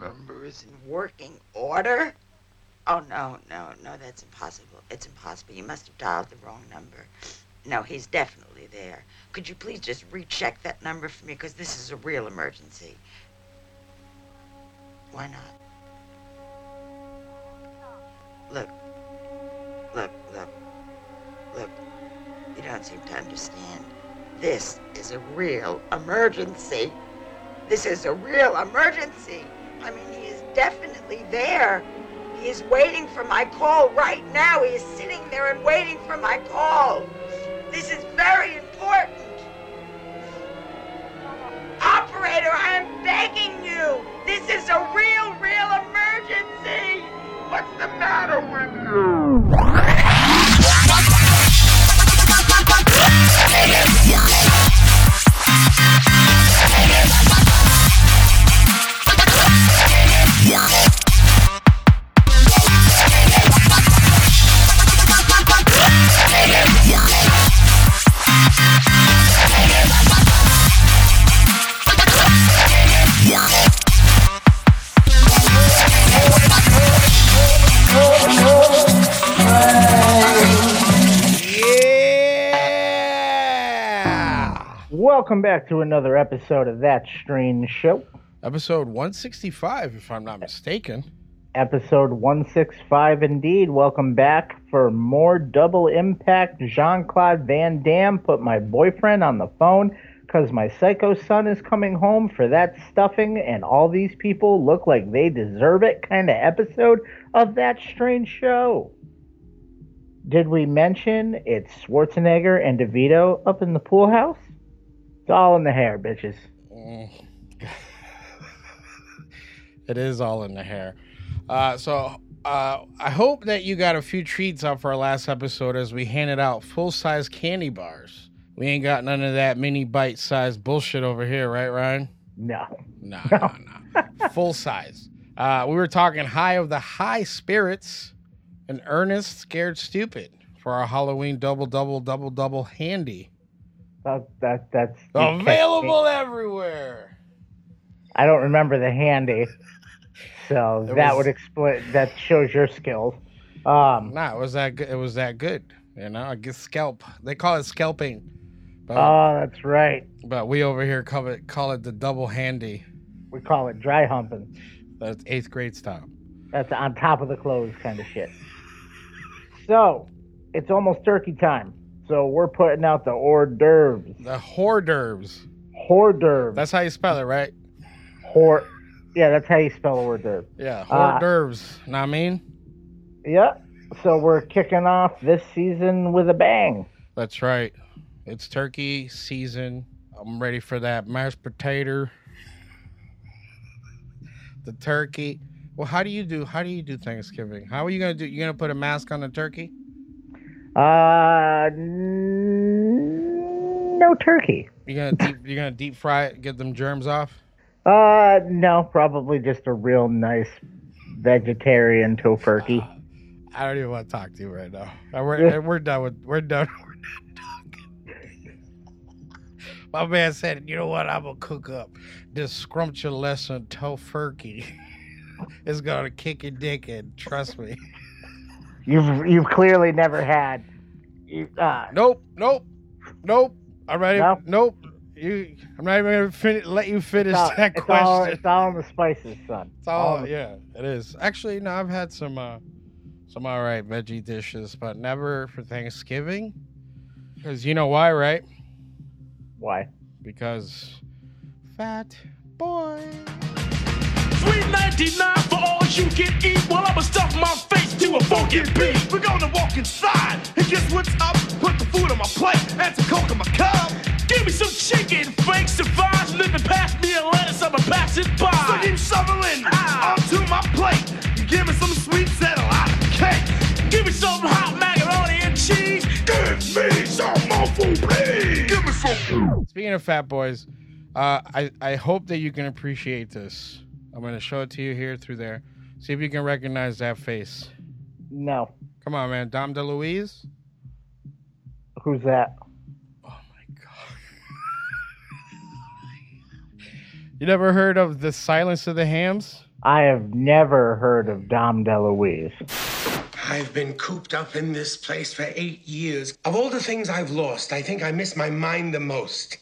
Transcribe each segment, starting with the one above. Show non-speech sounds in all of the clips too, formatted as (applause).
number mm-hmm. is in working order? Oh, no, no, no, that's impossible. It's impossible. You must have dialed the wrong number. No, he's definitely there. Could you please just recheck that number for me? Because this is a real emergency. Why not? Look, look, look, look. You don't seem to understand. This is a real emergency. This is a real emergency. I mean, he is definitely there. He is waiting for my call right now. He is sitting there and waiting for my call. This is very important. Operator, I am begging you. This is a real, Welcome back to another episode of That Strange Show. Episode 165, if I'm not mistaken. Episode 165 indeed. Welcome back for more double impact. Jean Claude Van Damme put my boyfriend on the phone because my psycho son is coming home for that stuffing, and all these people look like they deserve it kind of episode of That Strange Show. Did we mention it's Schwarzenegger and DeVito up in the pool house? It's all in the hair, bitches. Mm. (laughs) it is all in the hair. Uh, so uh, I hope that you got a few treats out for our last episode as we handed out full size candy bars. We ain't got none of that mini bite sized bullshit over here, right, Ryan? No. No, no, no. (laughs) Full size. Uh, we were talking high of the high spirits and Ernest, Scared Stupid for our Halloween double, double, double, double handy. That, that that's you catch me. Available everywhere. I don't remember the handy, so It that was- would explain. That shows your skills. Um, Nah, it was that good. It was that good. You know, I guess scalp. They call it scalping. But, oh, that's right. but we over here call it call it the double handy. We call it dry humping. That's eighth grade style. That's on top of the clothes kind of shit. So, it's almost turkey time. So we're putting out the hors d'oeuvres. The hors d'oeuvres. Hors d'oeuvres. That's how you spell it, right? hors. Yeah, that's how you spell hors d'oeuvre. Yeah, hors Uh, d'oeuvres. Know what I mean? Yeah. So we're kicking off this season with a bang. That's right. It's turkey season. I'm ready for that mashed potato. The turkey. Well, how do you do? How do you do Thanksgiving? How are you gonna do? You gonna put a mask on the turkey? Uh, no turkey. You gonna deep, you gonna deep fry it, get them germs off? Uh, no, probably just a real nice vegetarian tofurkey. I don't even want to talk to you right now. Uh, We're, we're done with we're done. (laughs) We're done talking. My man said, "You know what? I'm gonna cook up this scrumptious tofurkey. (laughs) it's gonna kick your dick in. Trust me." You've you've clearly never had. You, uh, Nope, nope, nope. I'm ready. No? Nope. You. I'm not even gonna fin- let you finish all, that it's question. all it's all in the spices, son. It's all, the- yeah, it is. Actually, no, I've had some uh some all right veggie dishes, but never for Thanksgiving. Because you know why, right? Why? Because fat boy. Sweet 99 for all you can eat while I'ma stuff my face to a funky beat. We're gonna walk inside and guess what's up? Put the food on my plate and some coke in my cup. Give me some chicken, franks and fries, living past me and lettuce, I'm a passing by. So keep shoveling onto my plate. You give me some sweet settle out of cake. Give me some hot macaroni and cheese. Give me some more please. Give me some. Speaking of fat boys, uh, I I hope that you can appreciate this. I'm gonna show it to you here through there. See if you can recognize that face. No. Come on, man. Dom DeLuise. Who's that? Oh my god. you never heard of the Silence of the Hams? I have never heard of Dom DeLuise. I've been cooped up in this place for eight years. Of all the things I've lost, I think I miss my mind the most.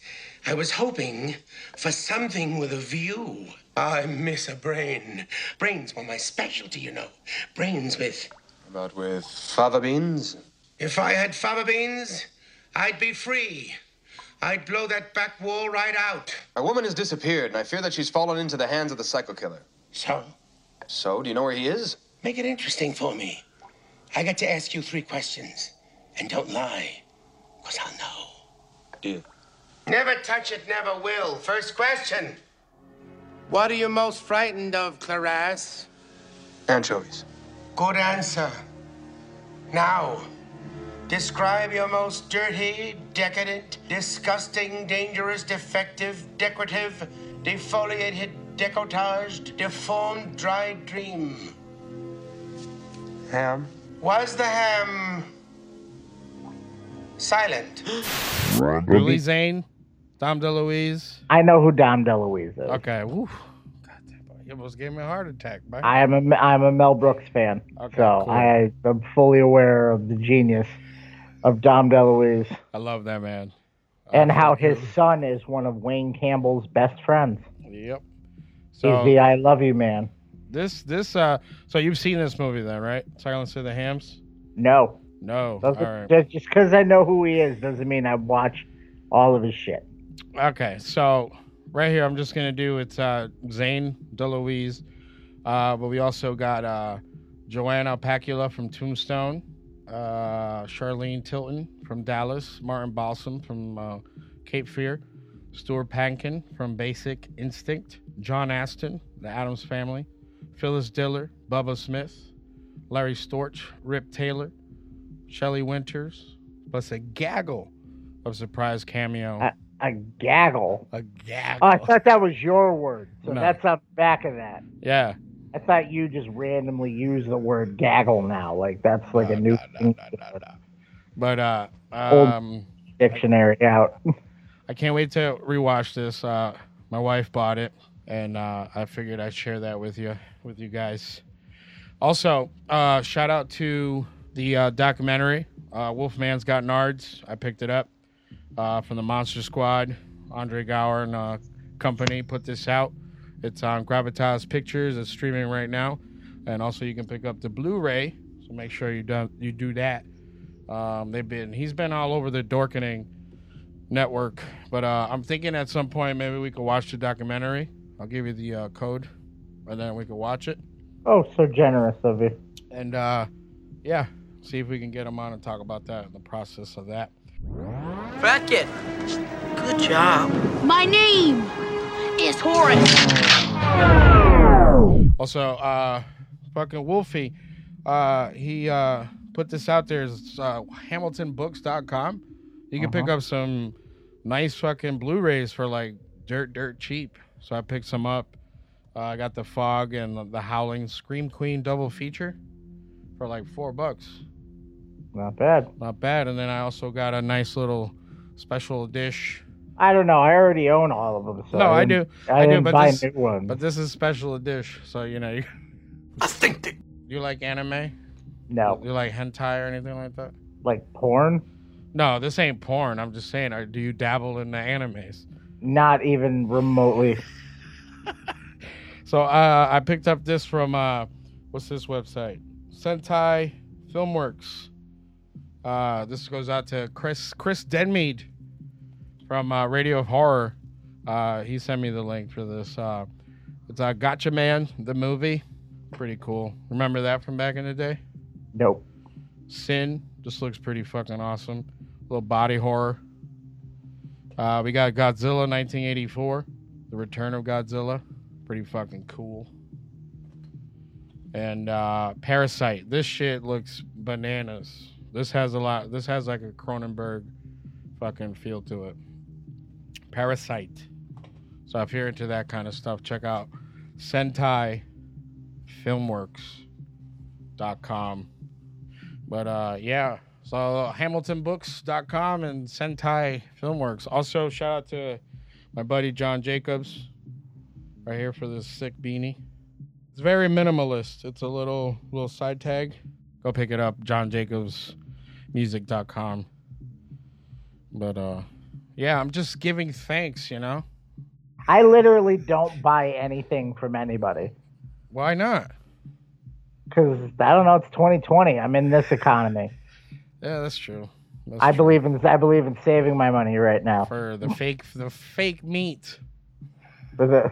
I was hoping for something with a view. I miss a brain. Brains were my specialty, you know. Brains with. About with fava beans? If I had fava beans, I'd be free. I'd blow that back wall right out. A woman has disappeared, and I fear that she's fallen into the hands of the psycho killer. So, So, do you know where he is? make it interesting for me. I got to ask you three questions. And don't lie, because I'll know. Deal. Never touch it, never will. First question. What are you most frightened of, Clarice? Anchovies. Good answer. Now, describe your most dirty, decadent, disgusting, dangerous, defective, decorative, defoliated, decotaged, deformed, dried dream. Ham. Was the ham silent? (gasps) Billy Zane, Dom DeLuise. I know who Dom DeLuise is. Okay. Woo. God damn, you almost gave me a heart attack, man. I am a I'm a Mel Brooks fan, Okay, so cool. I am fully aware of the genius of Dom DeLuise I love that man. and how his son is one of Wayne Campbell's best friends. Yep. So, He's the I love you man. this this uh so you've seen this movie then, right? Silence of the Hams? No, No. doesn't, right. just just because I know who he is doesn't mean I watch all of his shit. Okay, so right here I'm just gonna do it's uh Zane DeLuise, uh, but we also got uh Joanna Pacula from Tombstone, uh Charlene Tilton from Dallas, Martin Balsam from uh, Cape Fear, Stuart Pankin from Basic Instinct, John Astin, The Addams Family, Phyllis Diller, Bubba Smith, Larry Storch, Rip Taylor, Shelley Winters, plus a gaggle of surprise cameo. A gaggle. a gaggle. Oh, I thought that was your word. So No. that's the back of that. yeah. I thought you just randomly use the word gaggle now. Like that's like a new no, no, thing no, no, no. But uh, um, dictionary out. (laughs) I can't wait to rewatch this. Uh, my wife bought it, and uh, I figured I'd share that with you, with you guys. Also, uh, shout out to the uh, documentary uh, Wolfman's Got Nards. I picked it up uh, from the Monster Squad. Andre Gower and uh, company put this out. It's on Gravitas Pictures. It's streaming right now, and also you can pick up the Blu-ray. So make sure you do you do that. Um, they've been he's been all over the Dorkening network, but uh, I'm thinking at some point maybe we could watch the documentary. I'll give you the uh, code, and then we could watch it. Oh, so generous of you. And uh, yeah, see if we can get him on and talk about that, the process of that. Beckett, good job. My name is Horace. Also, uh, fucking Wolfie, uh, he uh, put this out there. It's uh, HamiltonBooks.com. You can pick up some nice fucking Blu-rays for like dirt, dirt cheap. So I picked some up. Uh, I got the Fog and the, the Howling Scream Queen double feature for like four bucks. Not bad. Not bad. And then I also got a nice little special dish. I don't know. I already own all of them. So No, I didn't- do. I, I do, but buy this- new ones. But this is special dish, so you know. You, I think that you like anime? no, You like hentai or anything like that? like porn. No, this ain't porn. I'm just saying, or do you dabble in the animes? Not even remotely. (laughs) So uh, I picked up this from uh, what's this website? Sentai Filmworks. Uh, this goes out to Chris Chris Denmead from uh, Radio of Horror. Uh, he sent me the link for this. Uh, it's uh, Gatchaman, the movie. Pretty cool. Remember that from back in the day? Nope. Sin just looks pretty fucking awesome. little body horror. Uh, we got Godzilla 1984, The Return of Godzilla. Pretty fucking cool. And uh, Parasite. This shit looks bananas. This has a lot. This has like a Cronenberg fucking feel to it. Parasite. So if you're into that kind of stuff, check out Sentai Filmworks.com. But uh, yeah, so HamiltonBooks.com and Sentai Filmworks. Also, shout out to my buddy John Jacobs right here for this sick beanie. It's very minimalist. It's a little little side tag. Go pick it up, johnjacobsmusic.com. But uh yeah, I'm just giving thanks, you know? I literally don't buy anything from anybody Why not? because I don't know. It's 2020. I'm in this economy. (laughs) Yeah, that's true. That's I true. believe in I believe in saving my money right now. for the fake the fake meat. (laughs) The,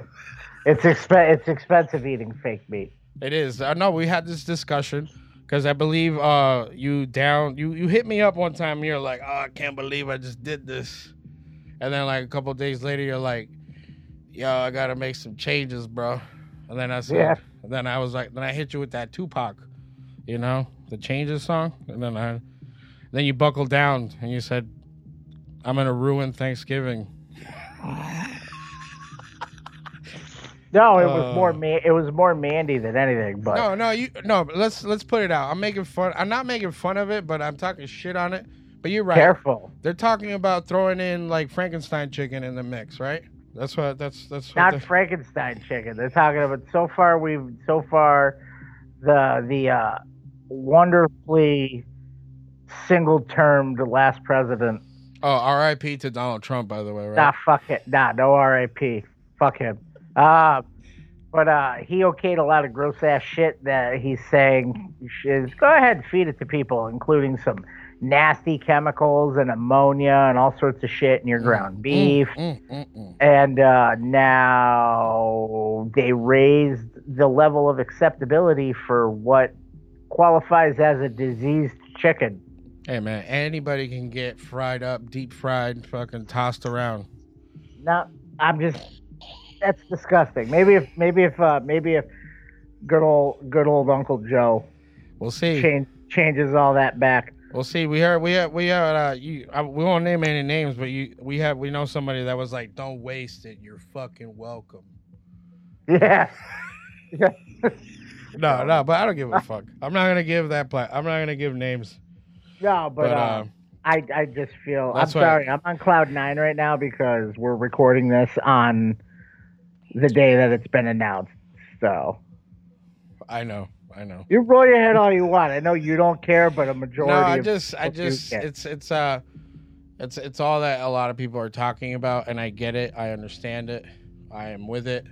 it's exp- it's expensive eating fake meat. It is. I know we had this discussion because I believe uh you down you you hit me up one time. And you're like, oh, I can't believe I just did this, and then like a couple of days later, you're like, yo, I gotta make some changes, bro. And then I said, Yeah. and then I was like, then I hit you with that Tupac, you know, the changes song, and then I, then you buckled down and you said, I'm gonna ruin Thanksgiving. (laughs) No, it was Uh. more ma- it was more Mandy than anything. But No, no, you no. Let's let's put it out. I'm making fun. I'm not making fun of it, but I'm talking shit on it. But you're right. careful, They're talking about throwing in like Frankenstein chicken in the mix, right? That's what. That's that's what. not the- Frankenstein chicken. They're talking about so far. We've so far the the uh, wonderfully single termed last president. oh, R.I.P. to Donald Trump, by the way, right? Nah, fuck it. Nah, no R.I.P. Fuck him. Uh, but uh, he okayed a lot of gross ass shit that he's saying. Is go ahead and feed it to people, including some nasty chemicals and ammonia and all sorts of shit in your ground beef. Mm, mm, mm. And uh, now they raised the level of acceptability for what qualifies as a diseased chicken. Hey man, anybody can get fried up, deep fried, fucking tossed around. No, I'm just that's disgusting. Maybe if maybe if uh, maybe if good old good old Uncle Joe We'll see. change, changes all that back. We'll see. We heard. We have. We have. Uh, you. I, we won't name any names, but you. We have. We know somebody that was like, "Don't waste it. You're fucking welcome." Yeah. (laughs) No, no. But I don't give a fuck. I'm not gonna give that. Pla- I'm not gonna give names. No, but, But, uh, uh, I I just feel I'm sorry. I'm on cloud nine right now because we're recording this on the day that it's been announced. So I know. I know. you roll your head all you want. I know you don't care, but a majority. No, I just, I just, it's, it's, uh, it's, it's all that a lot of people are talking about, and I get it. I understand it. I am with it.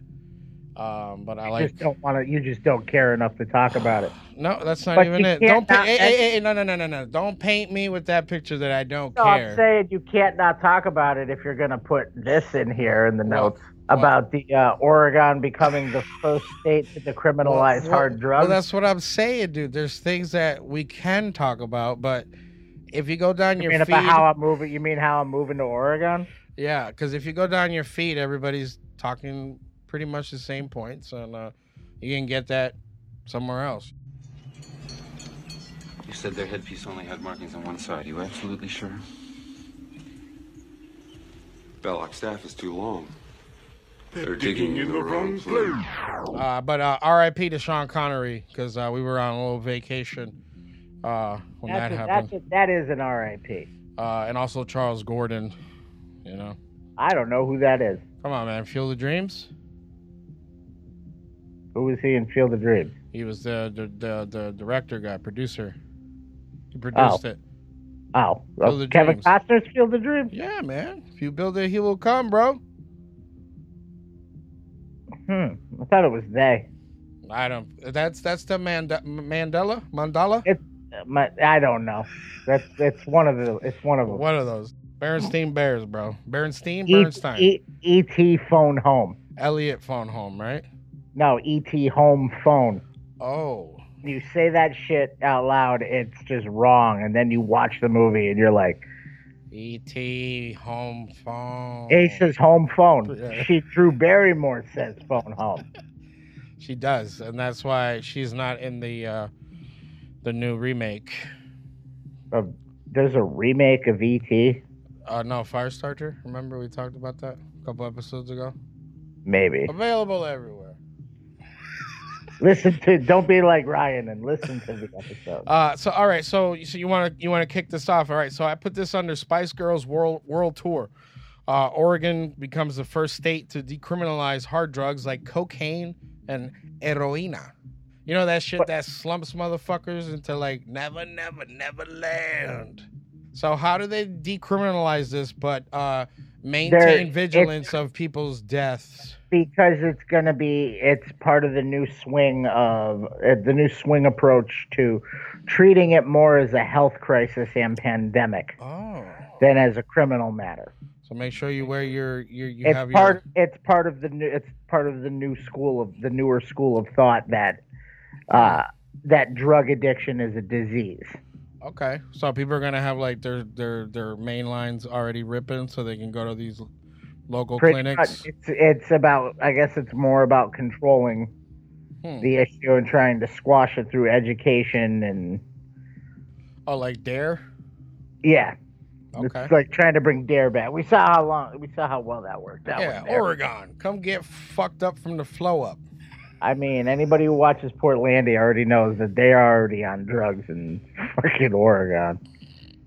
Um, but I You like. just don't want to. You just don't care enough to talk about it. (sighs) No, that's not But even it. Don't paint. not- Hey, hey, hey, no, no, no, no, no. Don't paint me with that picture that I don't No, care. I'm saying you can't not talk about it if you're going to put this in here in the Well, notes about the uh, Oregon becoming the first state to decriminalize Well, hard drugs. Well, that's what I'm saying, dude. There's things that we can talk about, but if you go down you your mean feed, about how I'm moving? You mean how I'm moving to Oregon? yeah, because if you go down your feed, everybody's talking pretty much the same points, and uh, you can get that somewhere else. You said their headpiece only had markings on one side. You absolutely sure? Belloq staff is too long. They're digging in the wrong place. Uh, but uh, R.I.P. to Sean Connery because uh, we were on a little vacation uh, when That's that a, happened, that's a, that is an RIP. uh, and also Charles Gordon. You know, I don't know who that is. come on, man, Field of Dreams. Who was he in Field of Dreams? He was the the the, the director guy, producer. He produced it. Oh, Field of Kevin Dreams. Costner's Field of Dreams. Yeah, man. If you build it, he will come, bro. Hmm. I thought it was they. I don't. That's that's the Mand- Mandela Mandala. It's my, I don't know. That's it's one of the it's one of them. One of those. Berenstein Bears, bro. Berenstein, E- Bernstein. E- E.T. phone home. Elliot phone home, right? No, E.T. home phone. Oh, You say that shit out loud, it's just wrong, and then you watch the movie and you're like, E.T. home phone. Ace's home phone. Yeah. She Drew Barrymore says phone home. (laughs) She does, and that's why she's not in the uh the new remake. Uh, there's a remake of E.T. Uh no, Firestarter. Remember we talked about that a couple episodes ago. Maybe. Available everywhere. Listen to. Don't be like Ryan and listen to the episode. Uh, so all right, so so you want to you want to kick this off? All right, so I put this under Spice Girls World World Tour. Uh, Oregon becomes the first state to decriminalize hard drugs like cocaine, and heroina. You know that shit that slumps motherfuckers into like never, never, never land. So how do they decriminalize this but uh maintain it's- vigilance of people's deaths? because it's going to be it's part of the new swing of uh, the new swing approach to treating it more as a health crisis and pandemic Oh. than as a criminal matter. So make sure you wear your your you it's have part it's part of the new it's part of the new school of the newer school of thought that uh, that drug addiction is a disease. Okay. So people are gonna have like their their their main lines already ripping so they can go to these local Pretty clinics. much, it's it's about I guess it's more about controlling Hmm. the issue and trying to squash it through education and Oh, like dare? yeah. Okay. It's like trying to bring Dare back. We saw how long we saw how well that worked yeah. Oregon. Come get fucked up from the flow up. I mean, anybody who watches Portlandia already knows that they are already on drugs in fucking Oregon.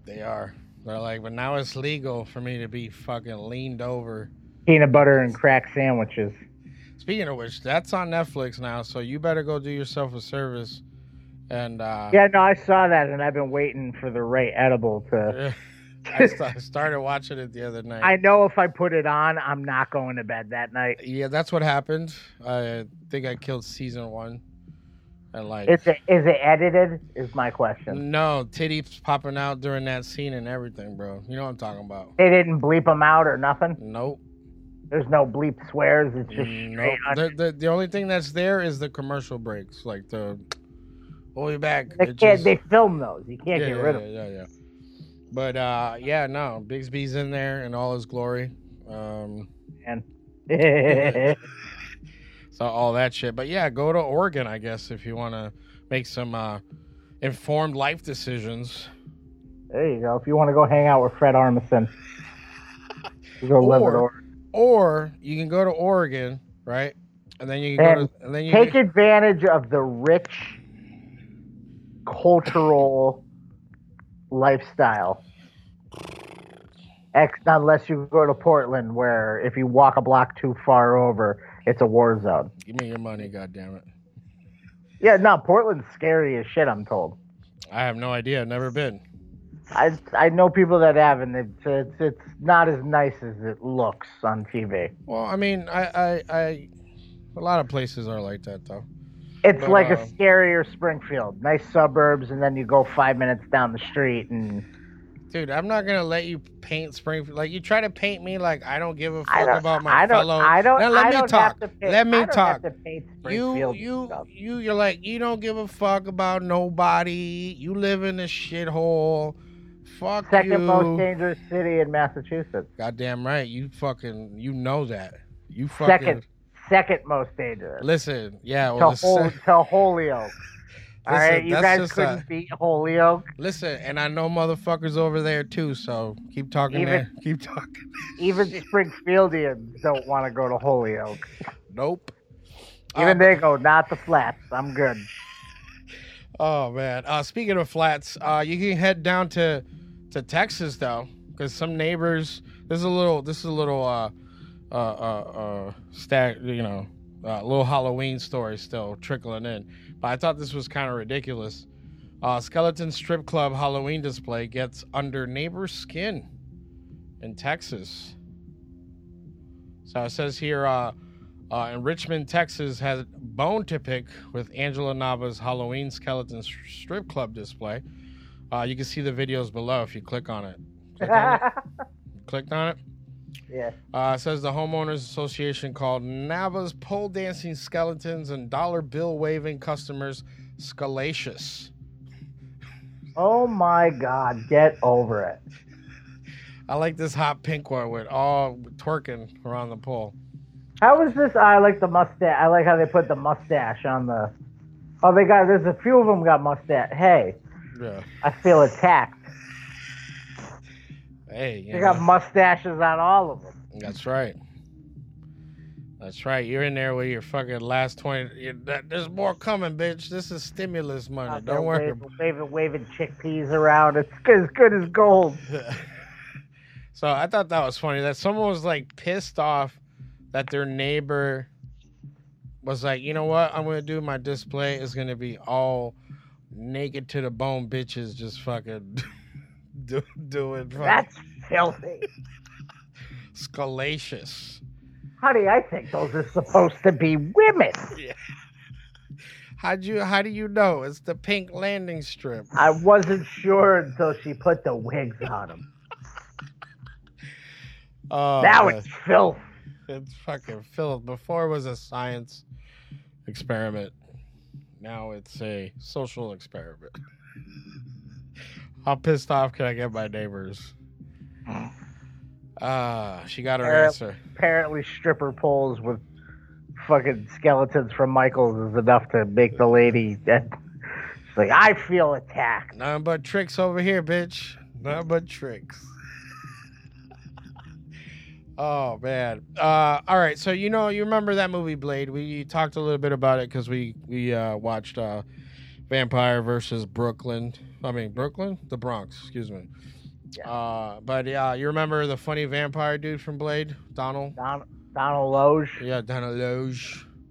They are. They're like, but now it's legal for me to be fucking leaned over. Peanut butter and crack sandwiches. Speaking of which, that's on Netflix now, so you better go do yourself a service. And uh Yeah, no, I saw that and I've been waiting for the right edible to. (laughs) I st- started watching it the other night. I know if I put it on, I'm not going to bed that night. Yeah, that's what happened. I think I killed season one. And like, Is it is it edited? Is my question. no titties popping out during that scene and everything, bro. You know what I'm talking about? They didn't bleep them out or nothing. Nope. There's no bleep swears. It's just mm, Nope. straight. The, the the only thing that's there is the commercial breaks, like the we'll be back. They can't. just- They film those. You can't yeah, get yeah, rid of. them. Yeah, yeah. But uh, yeah, no, Bigsby's in there in all his glory. Um, Man. (laughs) so all that shit. But yeah, go to Oregon, I guess, if you want to make some uh, informed life decisions. there you go. If you want to go hang out with Fred Armisen, (laughs) you go live in Or, Oregon. or you can go to Oregon, right? And then you can go And to, and then you take can, advantage of the rich cultural lifestyle. Ex- unless you go to Portland, where if you walk a block too far over, it's a war zone. give me your money, goddamn it. Yeah, no, Portland's scary as shit. I'm told. I have no idea. I've never been. I I know people that have, and it's it's, it's not as nice as it looks on TV. Well, I mean, I, I, I, a lot of places are like that, though. It's But, like uh, a scarier Springfield. Nice suburbs, and then you go five minutes down the street, and Dude, I'm not gonna let you paint Springfield. Like you try to paint me like I don't give a fuck about my I don't- fellow. I don't- Now, let I me talk. paint- let me talk. have to paint you, you, stuff. you, you're like you don't give a fuck about nobody. You live in a shithole. Fuck second you. most dangerous city in Massachusetts. Goddamn right. You fucking you know that. You fucking Second, second most dangerous. listen. Yeah. Well, to, the Hol- sec- (laughs) to Holyoke. All Listen, right, you guys couldn't a- beat Holyoke. listen, and I know motherfuckers over there too. So keep talking. Even- there. (laughs) Keep talking. Even (laughs) Springfieldians don't want to go to Holyoke. Nope. Even Uh, they go, not the flats. I'm good. Oh man. Uh, speaking of flats, uh, you can head down to to Texas though, because some neighbors. This is a little. This is a little. Uh, uh, uh, uh, stack. You know, uh, little Halloween story still trickling in. But I thought this was kind of ridiculous. Uh, Skeleton Strip Club Halloween display gets under neighbor's skin in Texas. So it says here, uh, uh, in Richmond, Texas, has bone to pick with Angela Nava's Halloween Skeleton Strip Club display. Uh, you can see the videos below if you click on it. Click on it. (laughs) Clicked on it. Yeah. Uh, says the homeowners association called Nava's pole dancing skeletons and dollar bill waving customers scalacious. Oh my God, get over it. I like this hot pink one with all twerking around the pole. How is this? I like the mustache. I like how they put the mustache on the. Oh, they got. There's a few of them got mustache. Hey, Yeah. I feel attacked. Hey, you They know, got mustaches on all of them. that's right. That's right. You're in there with your fucking last 20. that- There's more coming, bitch. This is stimulus money. Out Don't worry. Waving, waving, waving chickpeas around. It's good, as good as gold. (laughs) So I thought that was funny that someone was like pissed off that their neighbor was like, you know what? I'm gonna do my display is gonna be all naked to the bone bitches, just fucking (laughs) do, doing That's filthy. (laughs) scalacious. Honey, I think those are supposed to be women. (laughs) How'd you? How do you know? It's the pink landing strip. I wasn't sure until she put the wigs on them. (laughs) Oh, now it's filth. It's fucking filth. Before it was a science experiment. Now it's a social experiment. How pissed off can I get my neighbors? Ah, she got her answer. Apparently, stripper poles with fucking skeletons from Michaels is enough to make the lady. She's like, I feel attacked. Nothing but tricks over here, bitch. Nothing but tricks. oh man. Uh, all right. So you know, you remember that movie Blade? We talked a little bit about it because we we uh, watched uh, Vampire versus Brooklyn. I mean Brooklyn, the Bronx. Excuse me. Uh, but yeah, you remember the funny vampire dude from Blade, Donald? Don, Donald Logue. Yeah, Donald Logue.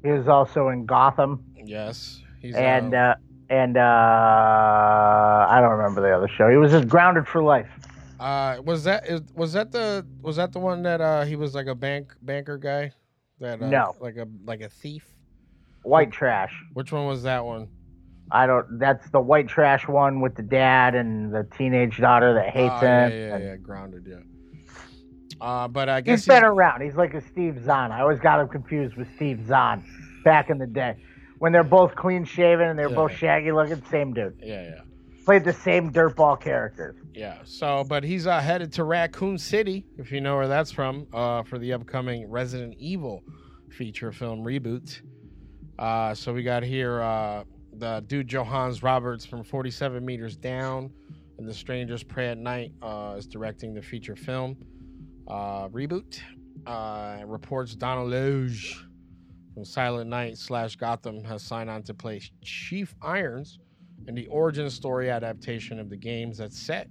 He was also in Gotham. Yes, he's and uh, uh, and uh, I don't remember the other show. He was just grounded for life. Uh, was that is, was that the was that the one that uh he was like a bank banker guy? That uh, No. like a like a thief. White trash. Which one was that one? I don't. That's the white trash one with the dad and the teenage daughter that hates Oh, yeah, him. yeah, and- yeah, grounded, yeah. Uh, but I guess He's been around. He's like a Steve Zahn. I always got him confused with Steve Zahn back in the day when they're both clean shaven and they're Yeah. both shaggy looking. Same dude. yeah, yeah, Played the same dirtball characters. yeah. So, but he's uh, headed to Raccoon City, if you know where that's from, uh, for the upcoming Resident Evil feature film reboot. Uh, so we got here uh, the dude Johannes Roberts from 47 Meters Down and The Strangers Prey at Night uh, is directing the feature film uh, reboot. Uh, reports Donald Logue from Silent Night slash Gotham has signed on to play Chief Irons in the origin story adaptation of the games that's set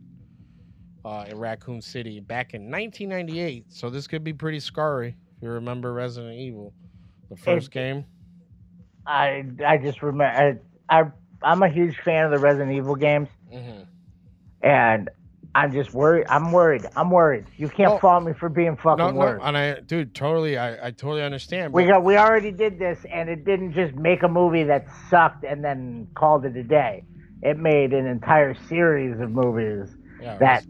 uh, in Raccoon City back in 1998. So this could be pretty scary if you remember Resident Evil, the first game. I I just remember. I, I'm a huge fan of the Resident Evil games, Mm-hmm. and I'm just worried. I'm worried. I'm worried. You can't Oh. fault me for being fucking No, no, worried. and I, dude, totally, I, I totally understand. We got we already did this, and it didn't just make a movie that sucked and then called it a day. It made an entire series of movies Yeah, that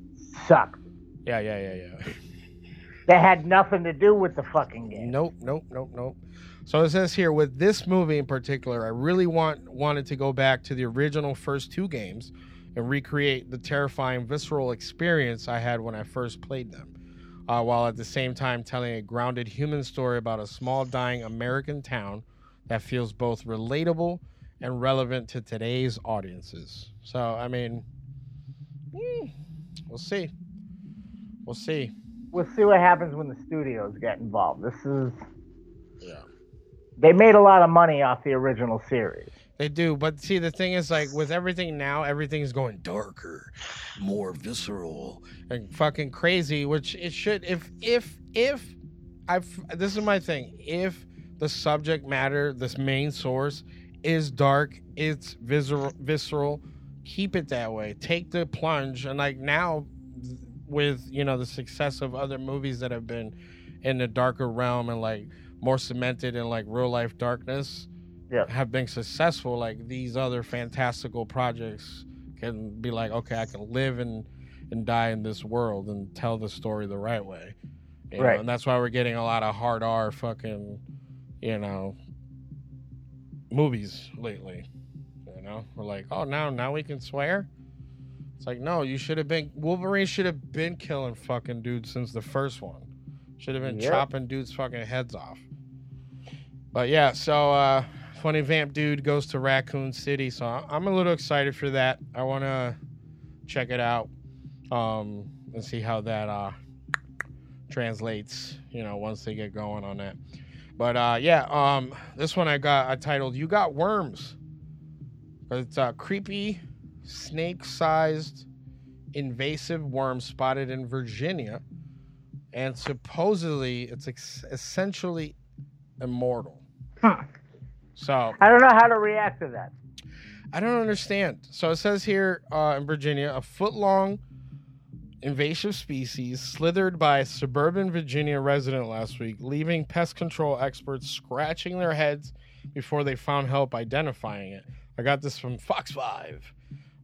sucked. yeah, yeah, yeah, yeah. That had nothing to do with the fucking game. Nope, nope, nope, nope. So it says here with this movie in particular, I really want wanted to go back to the original first two games and recreate the terrifying visceral experience I had when I first played them, uh, while at the same time telling a grounded human story about a small dying American town that feels both relatable and relevant to today's audiences. So I mean, hmm, we'll see. We'll see. We'll see what happens when the studios get involved. This is Yeah. They made a lot of money off the original series. They do, but see, the thing is, like, with everything now, everything's going darker, more visceral, and fucking crazy. Which it should, if, if, if, I've. This is my thing. If the subject matter, this main source, is dark, it's visceral, visceral, keep it that way. Take the plunge, and like now, with you know the success of other movies that have been in the darker realm and like more cemented in like real life darkness Yeah. have been successful, like these other fantastical projects can be like, okay, I can live and and die in this world and tell the story the right way. You know, Right. and that's why we're getting a lot of hard R fucking, you know, movies lately. You know, we're like, oh, now now we can swear. It's like, no, you should have been Wolverine should have been killing fucking dudes since the first one. Should have been Yep. chopping dudes fucking heads off. But yeah, so uh funny vamp dude goes to Raccoon City, so I'm a little excited for that. I want to check it out um and see how that uh translates, you know, once they get going on that. But uh yeah, um this one I got I titled You Got Worms. It's a creepy snake-sized invasive worm spotted in Virginia and supposedly it's ex- essentially immortal. So I don't know how to react to that. I don't understand. So it says here uh, in Virginia, a foot long invasive species slithered by a suburban Virginia resident last week, leaving pest control experts scratching their heads before they found help identifying it. I got this from Fox5.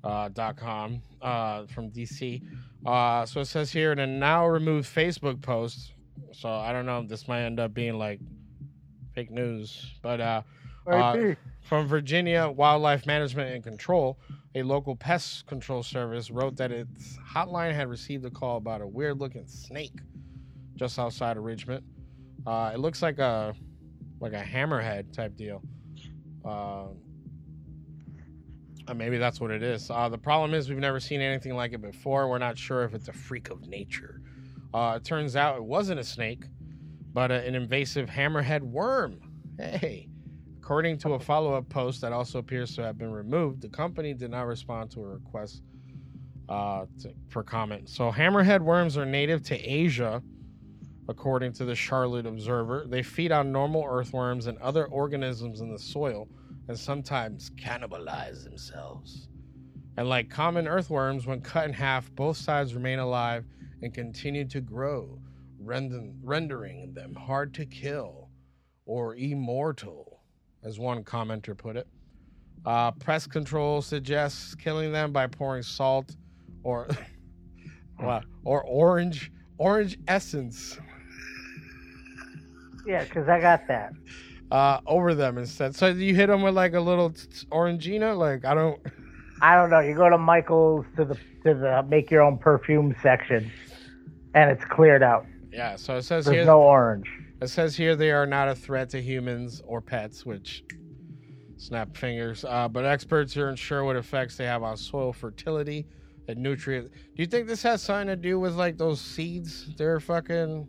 Uh, dot com uh, from DC. Uh, so it says here in a now removed Facebook post. So I don't know. This might end up being like fake news, but uh, uh, from Virginia Wildlife Management and Control, a local pest control service wrote that its hotline had received a call about a weird looking snake just outside of Richmond. Uh, it looks like a like a hammerhead type deal. Uh, uh, maybe that's what it is. Uh, the problem is we've never seen anything like it before. We're not sure if it's a freak of nature. Uh, it turns out it wasn't a snake, but a, an invasive hammerhead worm. Hey. According to a follow up post that also appears to have been removed, the company did not respond to a request uh, to, for comment. So, hammerhead worms are native to Asia, according to the Charlotte Observer. They feed on normal earthworms and other organisms in the soil and sometimes cannibalize themselves. And like common earthworms, when cut in half, both sides remain alive and continue to grow, rendering them hard to kill or immortal, as one commenter put it. Uh, pest control suggests killing them by pouring salt or (laughs) what or orange orange essence Yeah, because I got that. uh, over them instead. So you hit them with like a little t- t- orangina. Like I don't. (laughs) I don't know. You go to Michael's to the to the make your own perfume section, and it's cleared out. Yeah. So it says There's here. no orange. It says here they are not a threat to humans or pets, which snap fingers. Uh, but experts are unsure what effects they have on soil fertility and nutrient. Do you think this has something to do with like those seeds? They're fucking.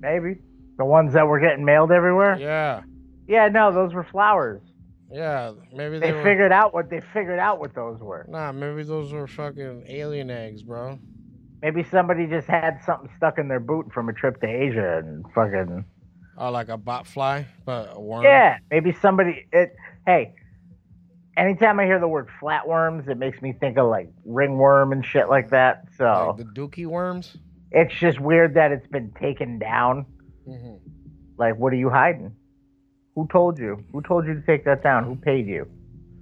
Maybe the ones that were getting mailed everywhere. Yeah. Yeah, no, those were flowers. Yeah. Maybe they, They were. figured out what they figured out what those were. Nah, maybe those were fucking alien eggs, bro. Maybe somebody just had something stuck in their boot from a trip to Asia and fucking. Oh, like a bot fly, but a worm. Yeah, maybe somebody. It. Hey, anytime I hear the word flatworms, it makes me think of like ringworm and shit like that. So Like the dookie worms. it's just weird that it's been taken down. hmm Like, what are you hiding? Who told you? Who told you to take that down? Who paid you?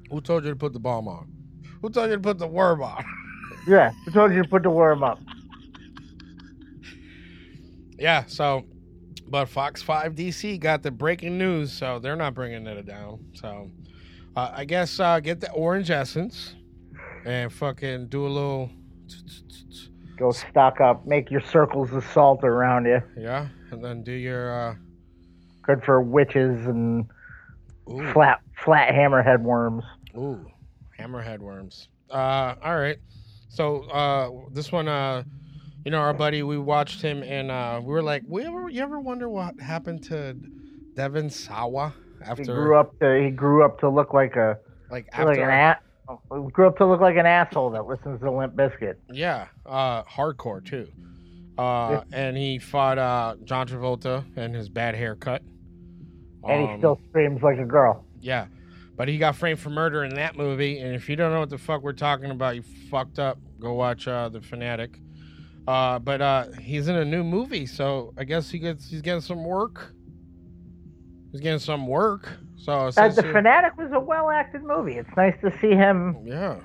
Who told you to put the bomb on? Who told you to put the worm on? (laughs) Yeah, who told you to put the worm up? yeah. So, but Fox Five DC got the breaking news, so they're not bringing it down. So, uh, I guess uh, get the orange essence and fucking do a little. Go stock up, make your circles of salt around you. Yeah, and then do your. Uh, Good for witches and Ooh. flat flat hammerhead worms. Ooh, hammerhead worms. Uh, all right. So uh, this one, uh, you know, our buddy, we watched him, and uh, we were like, we ever, you ever wonder what happened to Devon Sawa after He grew up to he grew up to look like a like like an a, oh, grew up to look like an asshole that listens to Limp Bizkit. yeah, uh, hardcore too. Uh, and he fought uh, John Travolta and his bad haircut. And he Um, still screams like a girl. Yeah. But he got framed for murder in that movie. And if you don't know what the fuck we're talking about, you fucked up. Go watch uh, The Fanatic. Uh, but uh, he's in a new movie, so I guess he gets he's getting some work. He's getting some work. So Uh, the Fanatic was a well acted movie. It's nice to see him. Yeah.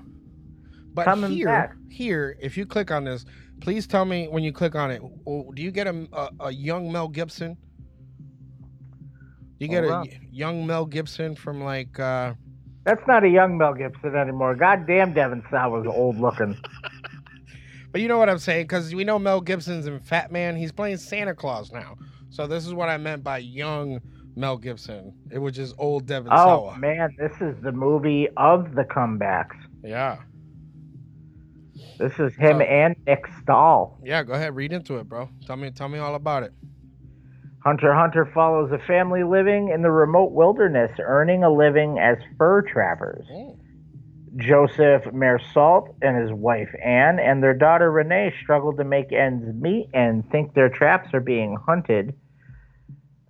But here, back. here, if you click on this, please tell me when you click on it, do you get a, a, a young Mel Gibson? Do you get Hold a on. young Mel Gibson from like uh, That's not a young Mel Gibson anymore. Goddamn, Devon Sawa was old looking. (laughs) But you know what I'm saying? Because we know Mel Gibson's in Fat Man. He's playing Santa Claus now. So this is what I meant by young Mel Gibson. It was just old Devon Oh Sawa. man, this is the movie of the comebacks. Yeah. This is him So- and Nick Stahl. Yeah, go ahead, read into it, bro. Tell me tell me all about it. Hunter Hunter follows a family living in the remote wilderness, earning a living as fur trappers. Oh. Joseph Mersault and his wife Anne and their daughter Renee struggle to make ends meet and think their traps are being hunted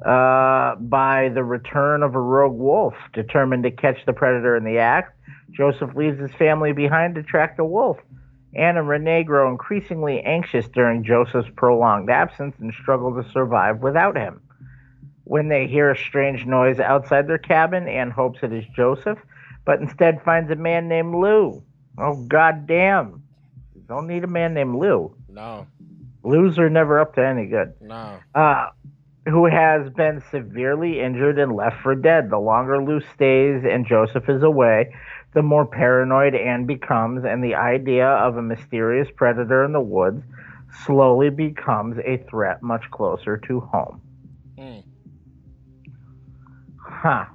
uh, by the return of a rogue wolf. Determined to catch the predator in the act, Joseph leaves his family behind to track the wolf. Anne and Renee grow increasingly anxious during Joseph's prolonged absence and struggle to survive without him. When they hear a strange noise outside their cabin, Anne hopes it is Joseph, but instead finds a man named Lou. Oh, goddamn. You don't need a man named Lou. No, Lou's are never up to any good. no. Uh, who has been severely injured and left for dead. The longer Lou stays and Joseph is away, the more paranoid Anne becomes, and the idea of a mysterious predator in the woods slowly becomes a threat much closer to home. Hmm. Huh.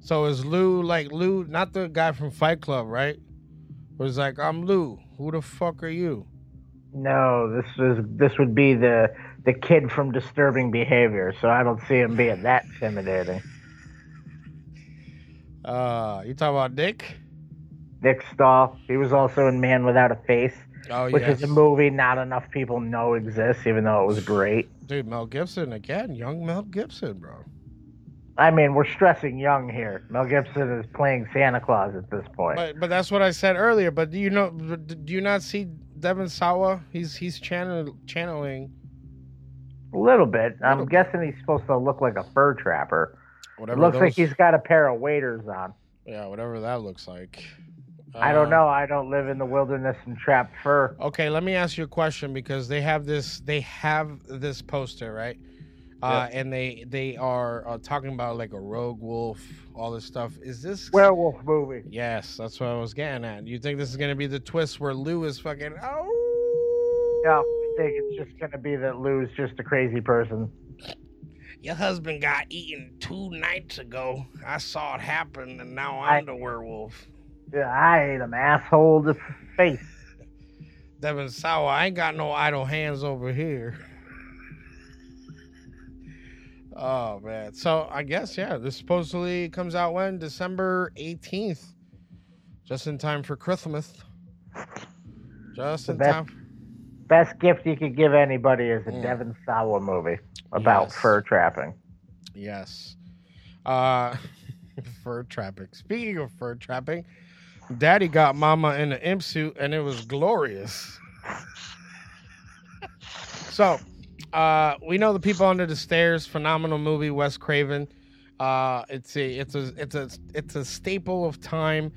So is Lou like Lou, not the guy from Fight Club, right? Was like, I'm Lou. Who the fuck are you? No, this is this would be the the kid from Disturbing Behavior, so I don't see him being that intimidating. Uh, you talking about Dick? Nick Stahl, he was also in Man Without a Face, Oh which yes, is a movie not enough people know exists, even though it was great. dude. Mel Gibson again, young Mel Gibson, bro. I mean, we're stressing young here. Mel Gibson is playing Santa Claus at this point. But but that's what I said earlier. But do you know? Do you not see Devon Sawa? He's he's channel, channeling a little bit. I'm Little bit. guessing he's supposed to look like a fur trapper. It whatever. looks like he's got a pair of waders on. yeah, whatever that looks like. I don't Uh, know. I don't live in the wilderness and trap fur. Okay, let me ask you a question because they have this they have this poster, right? Uh, and they they are uh, talking about like a rogue wolf, all this stuff. Is this Werewolf movie. Yes, that's what I was getting at. You think this is gonna be the twist where Lou is fucking oh Yeah, I think it's just going to be that Lou's just a crazy person. Your husband got eaten two nights ago. I saw it happen and now I'm I- the werewolf. Yeah, I ate him asshole to face. Devon Sawa, I ain't got no idle hands over here. Oh man. So I guess yeah, this supposedly comes out when? December eighteenth. Just in time for Christmas. Just The in best- time. Best gift you could give anybody is a Mm. Devon Sawa movie about Yes. fur trapping. Yes. Uh (laughs) fur trapping. Speaking of fur trapping, Daddy got Mama in an imp suit and it was glorious. (laughs) so, uh, we know the people under the stairs. Phenomenal movie, Wes Craven. Uh, it's a it's a it's a it's a staple of time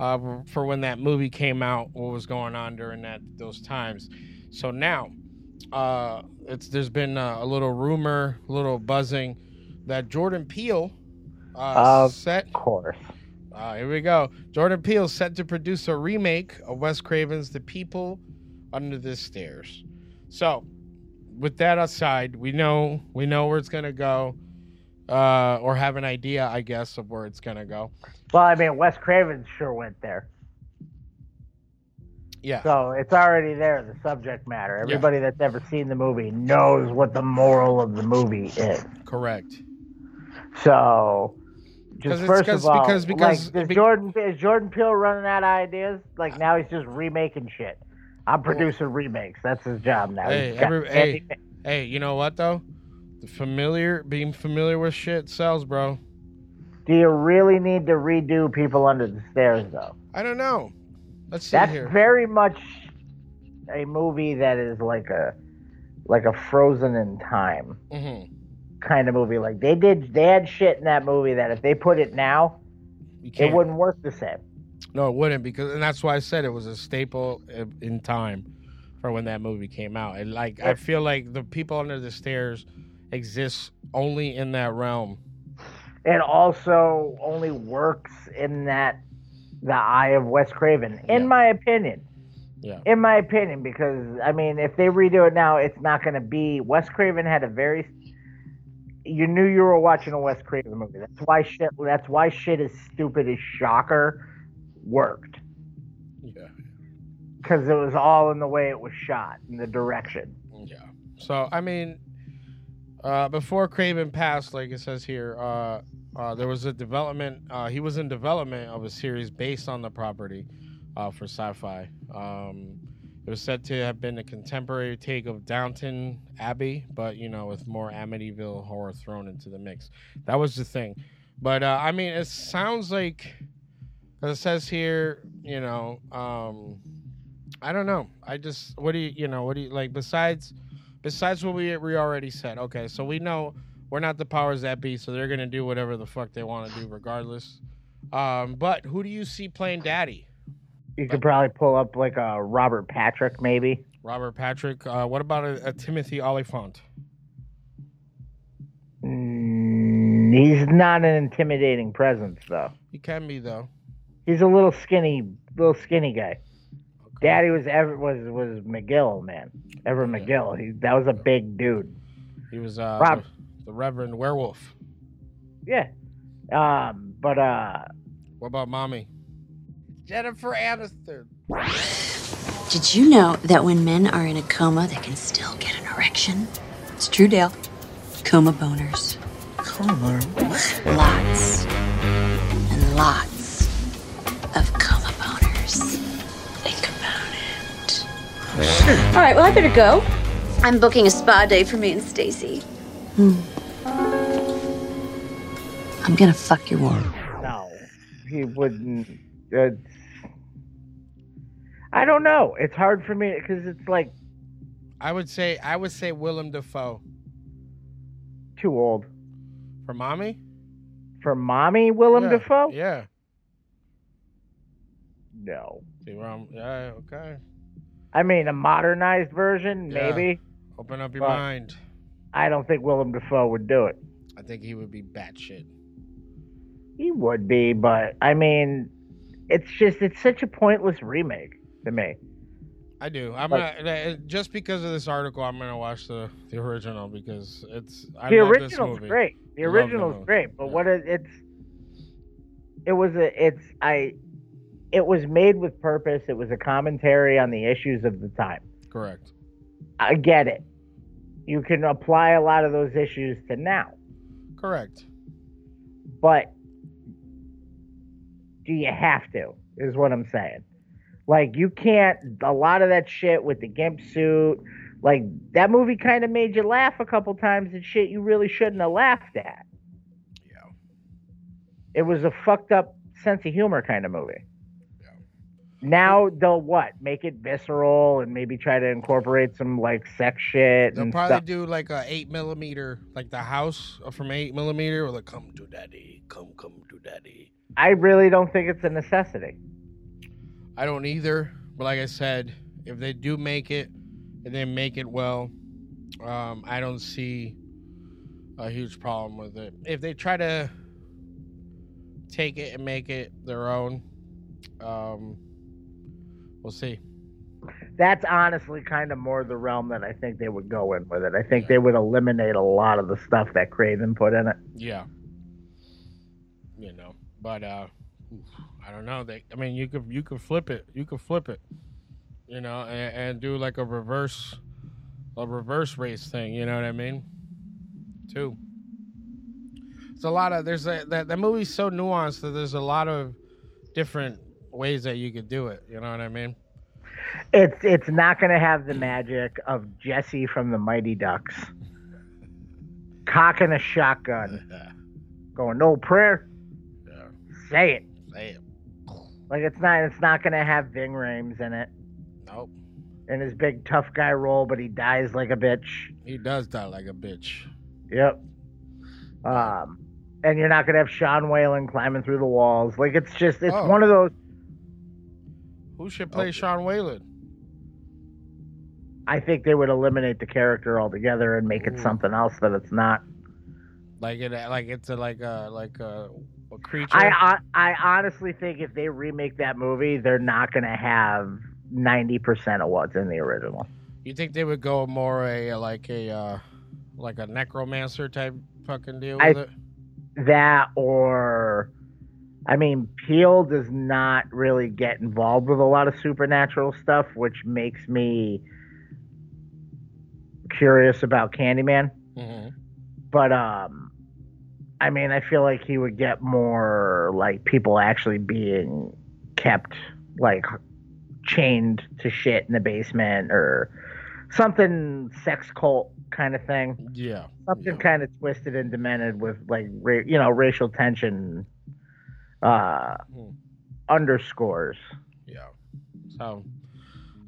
uh, for when that movie came out. What was going on during that those times? So now, uh, it's there's been uh, a little rumor, a little buzzing that Jordan Peele uh, Of set Of course. uh, here we go. Jordan Peele set to produce a remake of Wes Craven's The People Under the Stairs. So, with that aside, we know we know where it's gonna go, uh, or have an idea, I guess, of where it's gonna go. Well, I mean, Wes Craven sure went there. Yeah, So it's already there, the subject matter. Everybody that's ever seen the movie knows what the moral of the movie is. correct. So, just first of all, because- because- like, is be- Jordan is Jordan Peele running out of ideas? Like now he's just remaking shit. I'm producing remakes. That's his job now. Hey, every, hey, hey, you know what though? The familiar, being familiar with shit sells, bro. Do you really need to redo People Under the Stairs though? I don't know. Let's see That's here. very much a movie that is like a like a frozen in time hmm kind of movie. Like they did, they had shit in that movie that if they put it now, it wouldn't work the same. No, it wouldn't because, and that's why I said it was a staple in time for when that movie came out. And like, I feel like the people under the stairs exist only in that realm. It also only works in that the eye of Wes Craven, in Yeah. my opinion. Yeah. In my opinion, because I mean, if they redo it now, it's not going to be. Wes Craven had a very. You knew you were watching a Wes Craven movie. That's why shit. That's why shit as stupid as Shocker worked Yeah. because it was all in the way it was shot and the direction. Yeah. So I mean, uh, before Craven passed, like it says here, uh, uh, there was a development. Uh, he was in development of a series based on the property uh, for sci-fi. Um, It was said to have been a contemporary take of Downton Abbey, but you know, with more Amityville horror thrown into the mix. That was the thing. But uh, I mean, it sounds like, as it says here, you know, um, I don't know. I just, what do you, you know, what do you like? Besides, besides what we we already said. Okay, so we know we're not the powers that be, so they're gonna do whatever the fuck they want to do, regardless. Um, but who do you see playing Daddy? You could probably pull up like a Robert Patrick, maybe. Robert Patrick. Uh, what about a, a Timothy Olyphant? Mm, he's not an intimidating presence, though. He can be though. He's a little skinny, little skinny guy. Daddy was ever was was McGill, man. Everett McGill. He that was a big dude. He was uh, Rob- the, the Reverend Werewolf. Yeah. Um, but uh, What about Mommy? Jennifer Aniston. Did you know that when men are in a coma, they can still get an erection? It's true, Dale. Coma boners. Coma? Lots and lots of coma boners. Think about it. All right, well, I better go. I'm booking a spa day for me and Stacy. Hmm. I'm gonna fuck your ward. no, he wouldn't. Uh, I don't know. It's hard for me because it's like I would say I would say Willem Dafoe too old for Mommy. for mommy. Willem yeah. Dafoe? Yeah. No. See where I'm? Yeah. Okay. I mean, a modernized version, Yeah. maybe. Open up your mind. I don't think Willem Dafoe would do it. I think he would be batshit. He would be, but I mean, it's just it's such a pointless remake to me. I do. I'm Like- gonna uh, just because of this article. I'm gonna watch the the original because it's I the original's movie. great. The love the original's great, but what it, it's it was a it's I it was made with purpose. It was a commentary on the issues of the time. Correct. I get it. You can apply a lot of those issues to now, Correct. but do you have to? Is what I'm saying. Like you can't a lot of that shit with the gimp suit. Like that movie kind of made you laugh a couple times and shit you really shouldn't have laughed at. Yeah. It was a fucked up sense of humor kind of movie. Yeah. Now they'll what? Make it visceral and maybe try to incorporate some like sex shit They'll probably stuff. do like a eight millimeter, like the house from eight millimeter, or like come to daddy, come come to daddy. I really don't think it's a necessity. I don't either, but like I said, if they do make it and they make it well, um, I don't see a huge problem with it. If they try to take it and make it their own, um, we'll see. That's honestly kind of more the realm that I think they would go in with it. I think they would eliminate a lot of the stuff that Craven put in it. Yeah. You know, but uh I don't know. They I mean you could you could flip it. You could flip it. You know, and, and do like a reverse a reverse race thing, you know what I mean? Too. It's a lot of there's a that that movie's so nuanced that there's a lot of different ways that you could do it, you know what I mean? It's it's not going to have the magic of Jesse from the Mighty Ducks cocking a shotgun, (laughs) going no prayer, say it. Say it. Like it's not it's not going to have Ving Rhames in it Nope. in his big tough guy role, but he dies like a bitch. He does die like a bitch. Yep. Um, and you're not gonna have Sean Whalen climbing through the walls. Like it's just it's Oh. one of those. Who should play Sean Whalen? I think they would eliminate the character altogether and make it Ooh. something else that it's not. Like it like it's a like a like a, a creature. I, I I honestly think if they remake that movie, they're not gonna have ninety percent of what's in the original. You think they would go more a like a uh like a necromancer type fucking deal I- with it? That or, I mean, Peele does not really get involved with a lot of supernatural stuff, which makes me curious about Candyman. Mm-hmm. but um i mean i feel like he would get more like people actually being kept like chained to shit in the basement or something sex cult kind of thing. Yeah. Something kind of twisted and demented with like ra- you know racial tension uh underscores. Yeah. So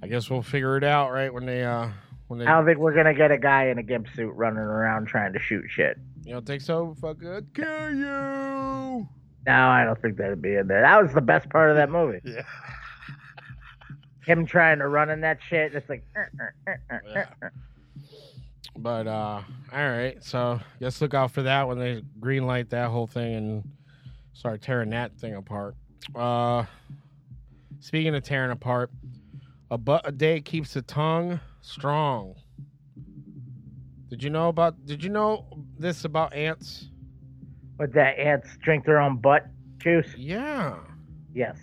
I guess we'll figure it out, right? When they uh when they I don't think we're gonna get a guy in a gimp suit running around trying to shoot shit. You don't think so? Fuck it. Kill you. No, I don't think that'd be in there. That was the best part of that movie. (laughs) Yeah. Him trying to run in that shit. It's like. "Uh, uh, uh, uh." But uh all right, so just look out for that when they green light that whole thing and start tearing that thing apart. Uh speaking of tearing apart, a butt a day keeps the tongue strong. Did you know about did you know this about ants? But that ants drink their own butt juice. Yeah. Yes.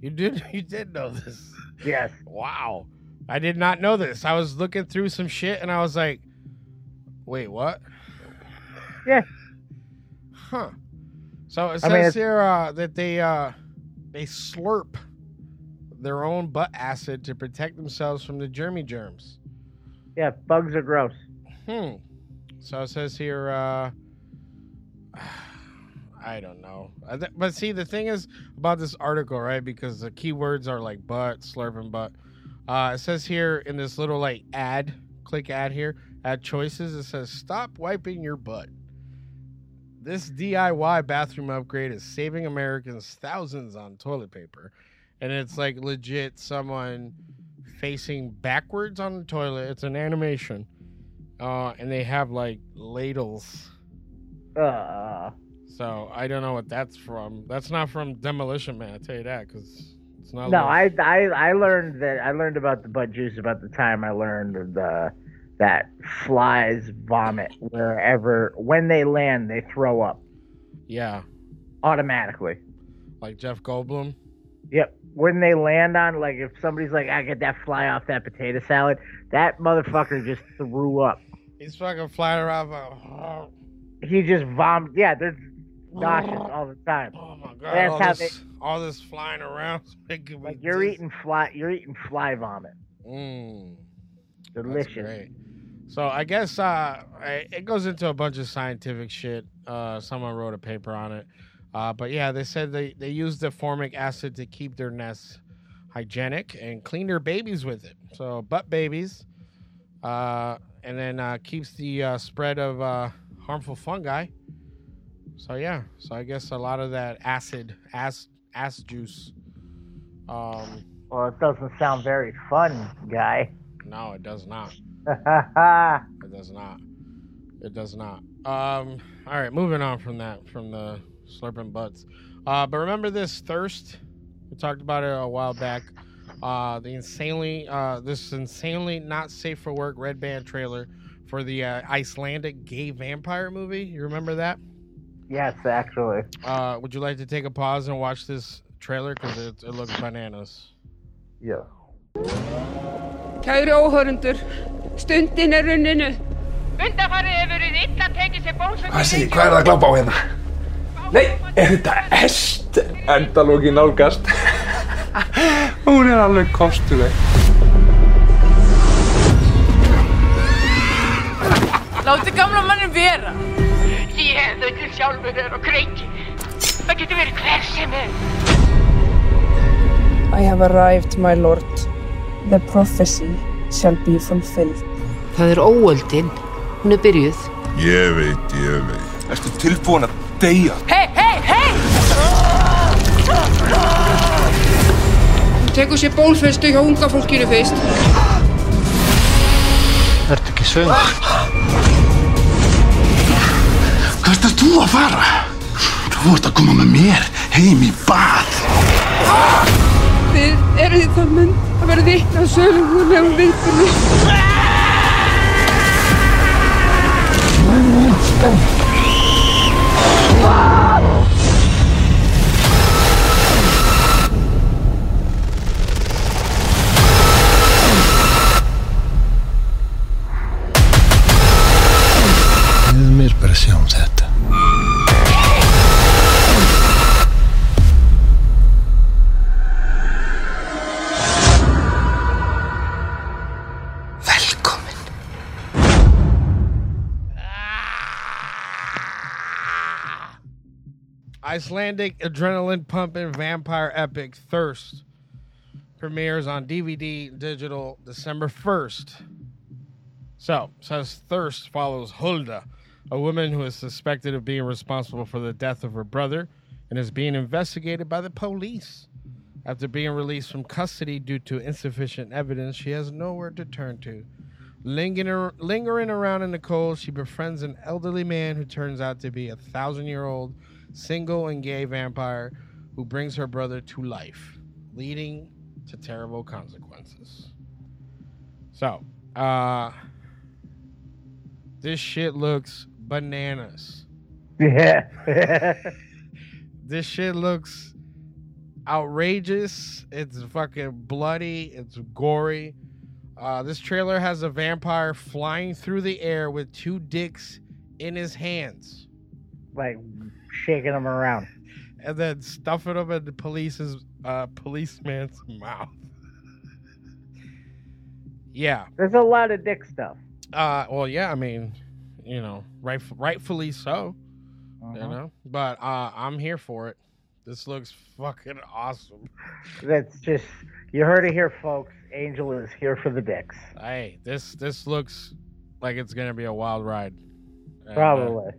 You did (laughs) you did know this. Yes. Wow. I did not know this. I was looking through some shit and I was like, wait, what? Yeah. Huh. So it I mean, says here uh, that they uh, they slurp their own butt acid to protect themselves from the germy germs. Yeah. Bugs are gross. Hmm. So it says here, uh, (sighs) I don't know. But see, the thing is about this article, right? Because the keywords are like butt, slurping butt. Uh, it says here in this little like ad, click ad here, add choices. It says stop wiping your butt. This DIY bathroom upgrade is saving Americans thousands on toilet paper. And it's like legit someone facing backwards on the toilet. It's an animation. Uh, and they have like ladles. Uh, So I don't know what that's from. That's not from Demolition Man. I tell you that because it's not. no, like- I, I I learned that I learned about the butt juice about the time I learned the that flies vomit wherever when they land they throw up Yeah, automatically. like Jeff Goldblum. Yep. When they land on like if somebody's like I get that fly off that potato salad, that motherfucker just threw up. He's fucking flying around. Like, He just vomited. Yeah, they're nauseous (sighs) all the time. oh my god! That's all, how this, all this flying around. Like you're eating fly, you're eating fly vomit. Mm, that's Delicious. great. So I guess uh, it goes into a bunch of scientific shit. Uh, someone wrote a paper on it. Uh, but yeah, they said they, they use the formic acid to keep their nests hygienic and clean their babies with it. So butt babies, uh, and then uh, keeps the uh, spread of uh, harmful fungi. So yeah, so I guess a lot of that acid, ass ass juice. Um, Well, it doesn't sound very fun, guy. no, it does not. (laughs) It does not. It does not. Um. All right, moving on from that, from the slurping butts. Uh, but remember this thirst? We talked about it a while back. Uh, the insanely, uh, this insanely not safe for work red band trailer for the uh, Icelandic gay vampire movie. You remember that? yes, actually. Uh, would you like to take a pause and watch this trailer because it, it looks bananas? Yeah. Kæru áhörundur, stundin er runninu. Undarfarið hefur verið illa tekið sér bónsöngin. Hvað segir, hvað er það að glápa á hérna? Nei, er þetta hest? Endalóki nálgast. (laughs) Hún er alveg kostuleg. Láti gamla mannin vera. Ég þau til sjálfur er á kreiki. Það getur verið hver sem er. I have arrived, my lord. The prophecy shall be fulfilled. Það er óöldin. Hún er byrjuð. Ég veit, ég veit. Ertu tilbúin að deyja? Hei, hei, tekur sér bólfestu hjá unga fólkinu fyrst. Ertu ekki sögum? Hvert ert þú að fara? Þú ert að koma með mér heim í bað. Þið eruð í það mynd að vera vitna sögulegum viðbyrði. Við Icelandic adrenaline pumping vampire epic Thirst premieres on DVD digital December 1st. So, says Thirst follows Hulda, a woman who is suspected of being responsible for the death of her brother and is being investigated by the police. After being released from custody due to insufficient evidence, she has nowhere to turn to. Lingering, lingering around in the cold, she befriends an elderly man who turns out to be a thousand year old single and gay vampire who brings her brother to life, leading to terrible consequences. So, uh, this shit looks bananas. Yeah. (laughs) This shit looks outrageous. It's fucking bloody. It's gory. Uh, this trailer has a vampire flying through the air with two dicks in his hands. like shaking them around. and then stuffing them in the police's uh, policeman's mouth. yeah. There's a lot of dick stuff. Uh, well, yeah. I mean, you know, right, rightfully so. You Uh-huh. know, but uh, I'm here for it. This looks fucking awesome. That's just you heard it here, folks. Angel is here for the dicks. Hey, this this looks like it's gonna be a wild ride. And, uh, Probably. Uh,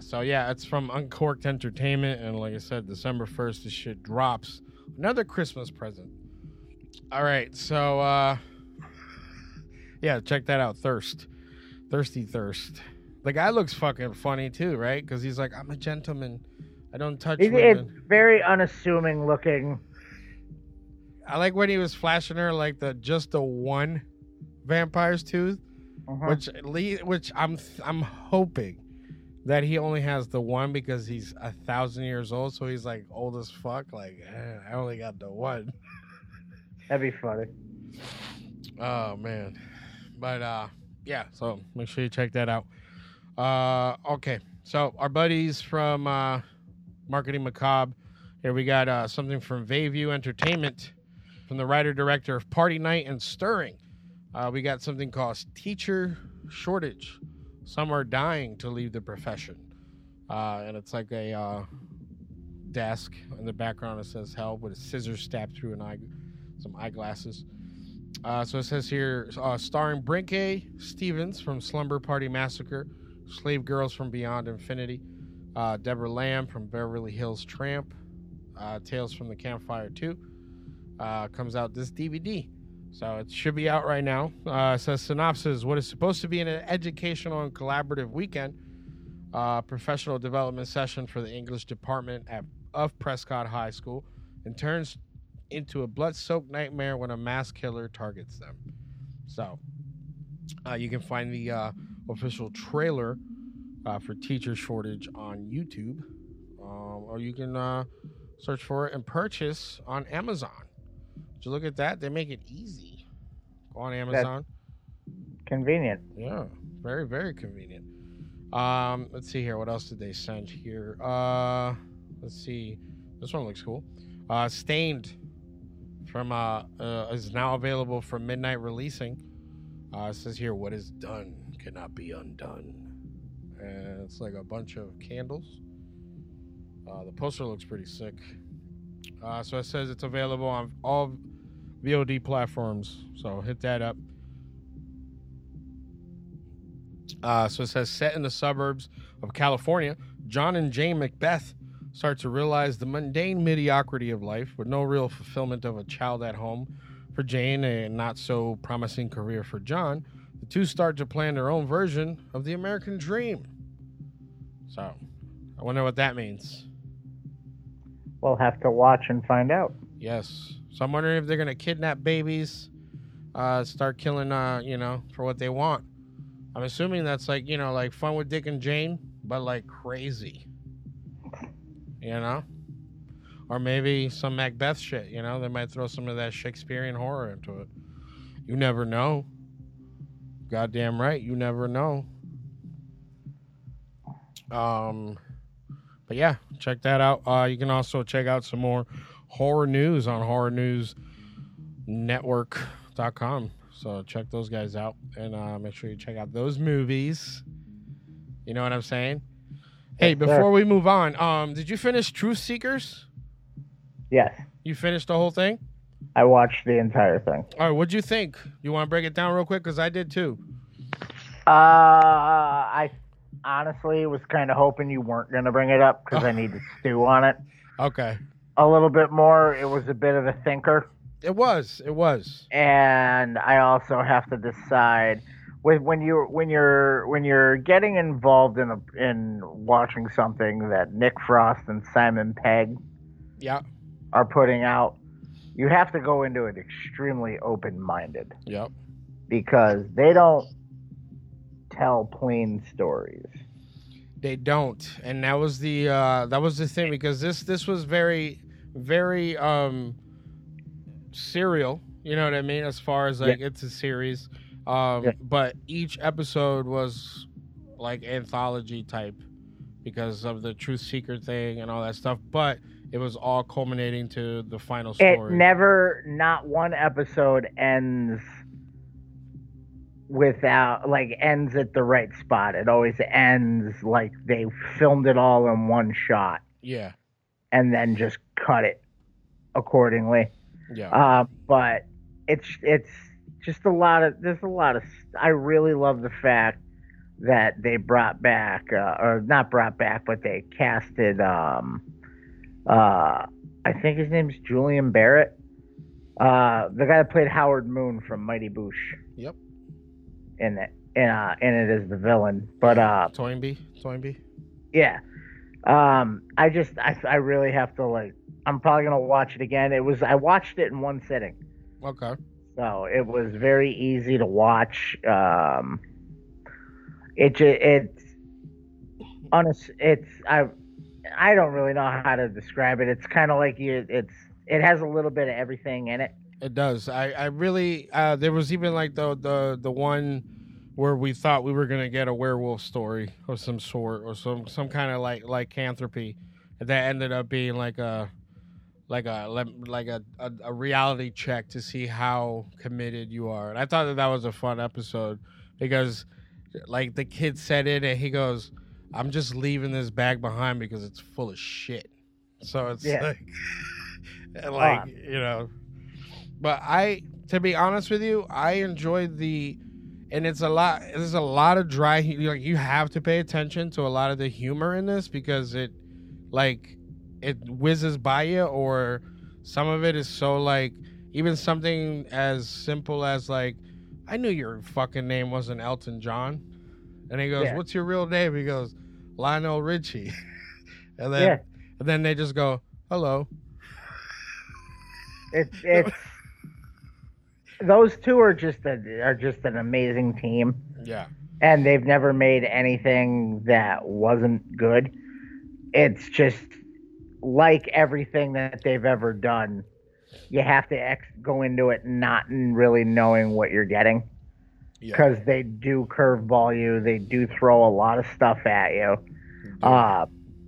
so yeah, it's from Uncorked Entertainment, and like I said, December first, this shit drops. Another Christmas present. All right, so uh, yeah, check that out. Thirst, thirsty thirst. The guy looks fucking funny too, right? Because he's like, I'm a gentleman. I don't touch It- women. it's very unassuming looking. I like when he was flashing her like the just the one vampire's tooth, Uh-huh. which which I'm I'm hoping that he only has the one because he's a thousand years old, so he's like old as fuck. Like eh, I only got the one. (laughs) That'd be funny. Oh man, but uh, yeah. So make sure you check that out. Uh, okay. So our buddies from uh, Marketing Macabre. Here we got uh, something from Bayview Entertainment, from the writer director of Party Night and Stirring. Uh, we got something called Teacher Shortage. Some are dying to leave the profession, uh, and it's like a uh, desk in the background. It says "Help" with a scissor stabbed through an eye, some eyeglasses. Uh, so it says here, uh, starring Brinke Stevens from Slumber Party Massacre, Slave Girls from Beyond Infinity, uh, Deborah Lamb from Beverly Hills Tramp, uh, Tales from the Campfire 2. Uh, comes out this DVD. So it should be out right now. Uh, says synopsis What is supposed to be an educational and collaborative weekend, uh, professional development session for the English department at, of Prescott High School, and turns into a blood soaked nightmare when a mass killer targets them. So uh, you can find the uh, official trailer uh, for Teacher Shortage on YouTube, um, or you can uh, search for it and purchase on Amazon. Did you look at that? They make it easy. Go on Amazon. Convenient. Yeah, very very convenient. Um, let's see here. What else did they send here? Uh, let's see. This one looks cool. Uh, Stained from uh, uh is now available for midnight releasing. Uh, it says here, "What is done cannot be undone," and it's like a bunch of candles. Uh, the poster looks pretty sick. Uh, so it says it's available on all VOD platforms. So hit that up. Uh, so it says set in the suburbs of California, John and Jane Macbeth start to realize the mundane mediocrity of life with no real fulfillment of a child at home for Jane and not so promising career for John. The two start to plan their own version of the American dream. So I wonder what that means. We'll have to watch and find out. Yes. So I'm wondering if they're gonna kidnap babies, uh, start killing, uh, you know, for what they want. I'm assuming that's like, you know, like fun with Dick and Jane, but like crazy. You know? Or maybe some Macbeth shit, you know? They might throw some of that Shakespearean horror into it. You never know. Goddamn right, you never know. Um but yeah, check that out. Uh, you can also check out some more horror news on horrornewsnetwork.com. So check those guys out and uh, make sure you check out those movies. You know what I'm saying? Hey, before we move on, um, did you finish Truth Seekers? Yes, You finished the whole thing. I watched the entire thing. All right, what'd you think? You want to break it down real quick? Because I did too. Uh, I honestly was kind of hoping you weren't going to bring it up because I need to (laughs) stew on it Okay. a little bit more. It was a bit of a thinker. It was. It was. and I also have to decide with when you when you're when you're getting involved in a, in watching something that Nick Frost and Simon Pegg Yeah. are putting out, you have to go into it extremely open minded Yep. because they don't tell plain stories. They don't, and that was the uh, that was the thing because this this was very very um serial. You know what I mean? As far as like it's a series, um, Yeah. but each episode was like anthology type because of the truth seeker thing and all that stuff. But it was all culminating to the final It story. never, not one episode ends without, like, ends at the right spot. It always ends like they filmed it all in one shot yeah, and then just cut it accordingly. yeah, Uh, but it's it's just a lot of there's a lot of I really love the fact that they brought back uh, or not brought back but they casted um uh I think his name's Julian Barratt uh the guy that played Howard Moon from Mighty Boosh yep. In it and uh in it is the villain but uh Toynbee, Toynbee. yeah. Um, I just, I, I really have to like, I'm probably gonna watch it again. It was, I watched it in one sitting, Okay. so it was very easy to watch. Um, it it's, honest, it's, I, I don't really know how to describe it. It's kind of like you, it's, it has a little bit of everything in it. It does. I, I really uh, there was even like the the the one where we thought we were gonna get a werewolf story of some sort or some some kind of like lycanthropy that ended up being like a like a like a, a, a reality check to see how committed you are. And I thought that that was a fun episode because like the kid said it and he goes, "I'm just leaving this bag behind because it's full of shit." So it's Yeah. like (laughs) and like you know but i to be honest with you i enjoyed the and it's a lot there's a lot of dry like you have to pay attention to a lot of the humor in this because it like it whizzes by you or some of it is so like even something as simple as like i knew your fucking name wasn't elton john and he goes Yeah. what's your real name he goes lionel richie (laughs) and then Yeah. and then they just go hello It's, it's, those two are just a, are just an amazing team. yeah and they've never made anything that wasn't good. It's just like everything that they've ever done. You have to ex- go into it not really knowing what you're getting because they do curveball you. They do throw a lot of stuff at you. Uh,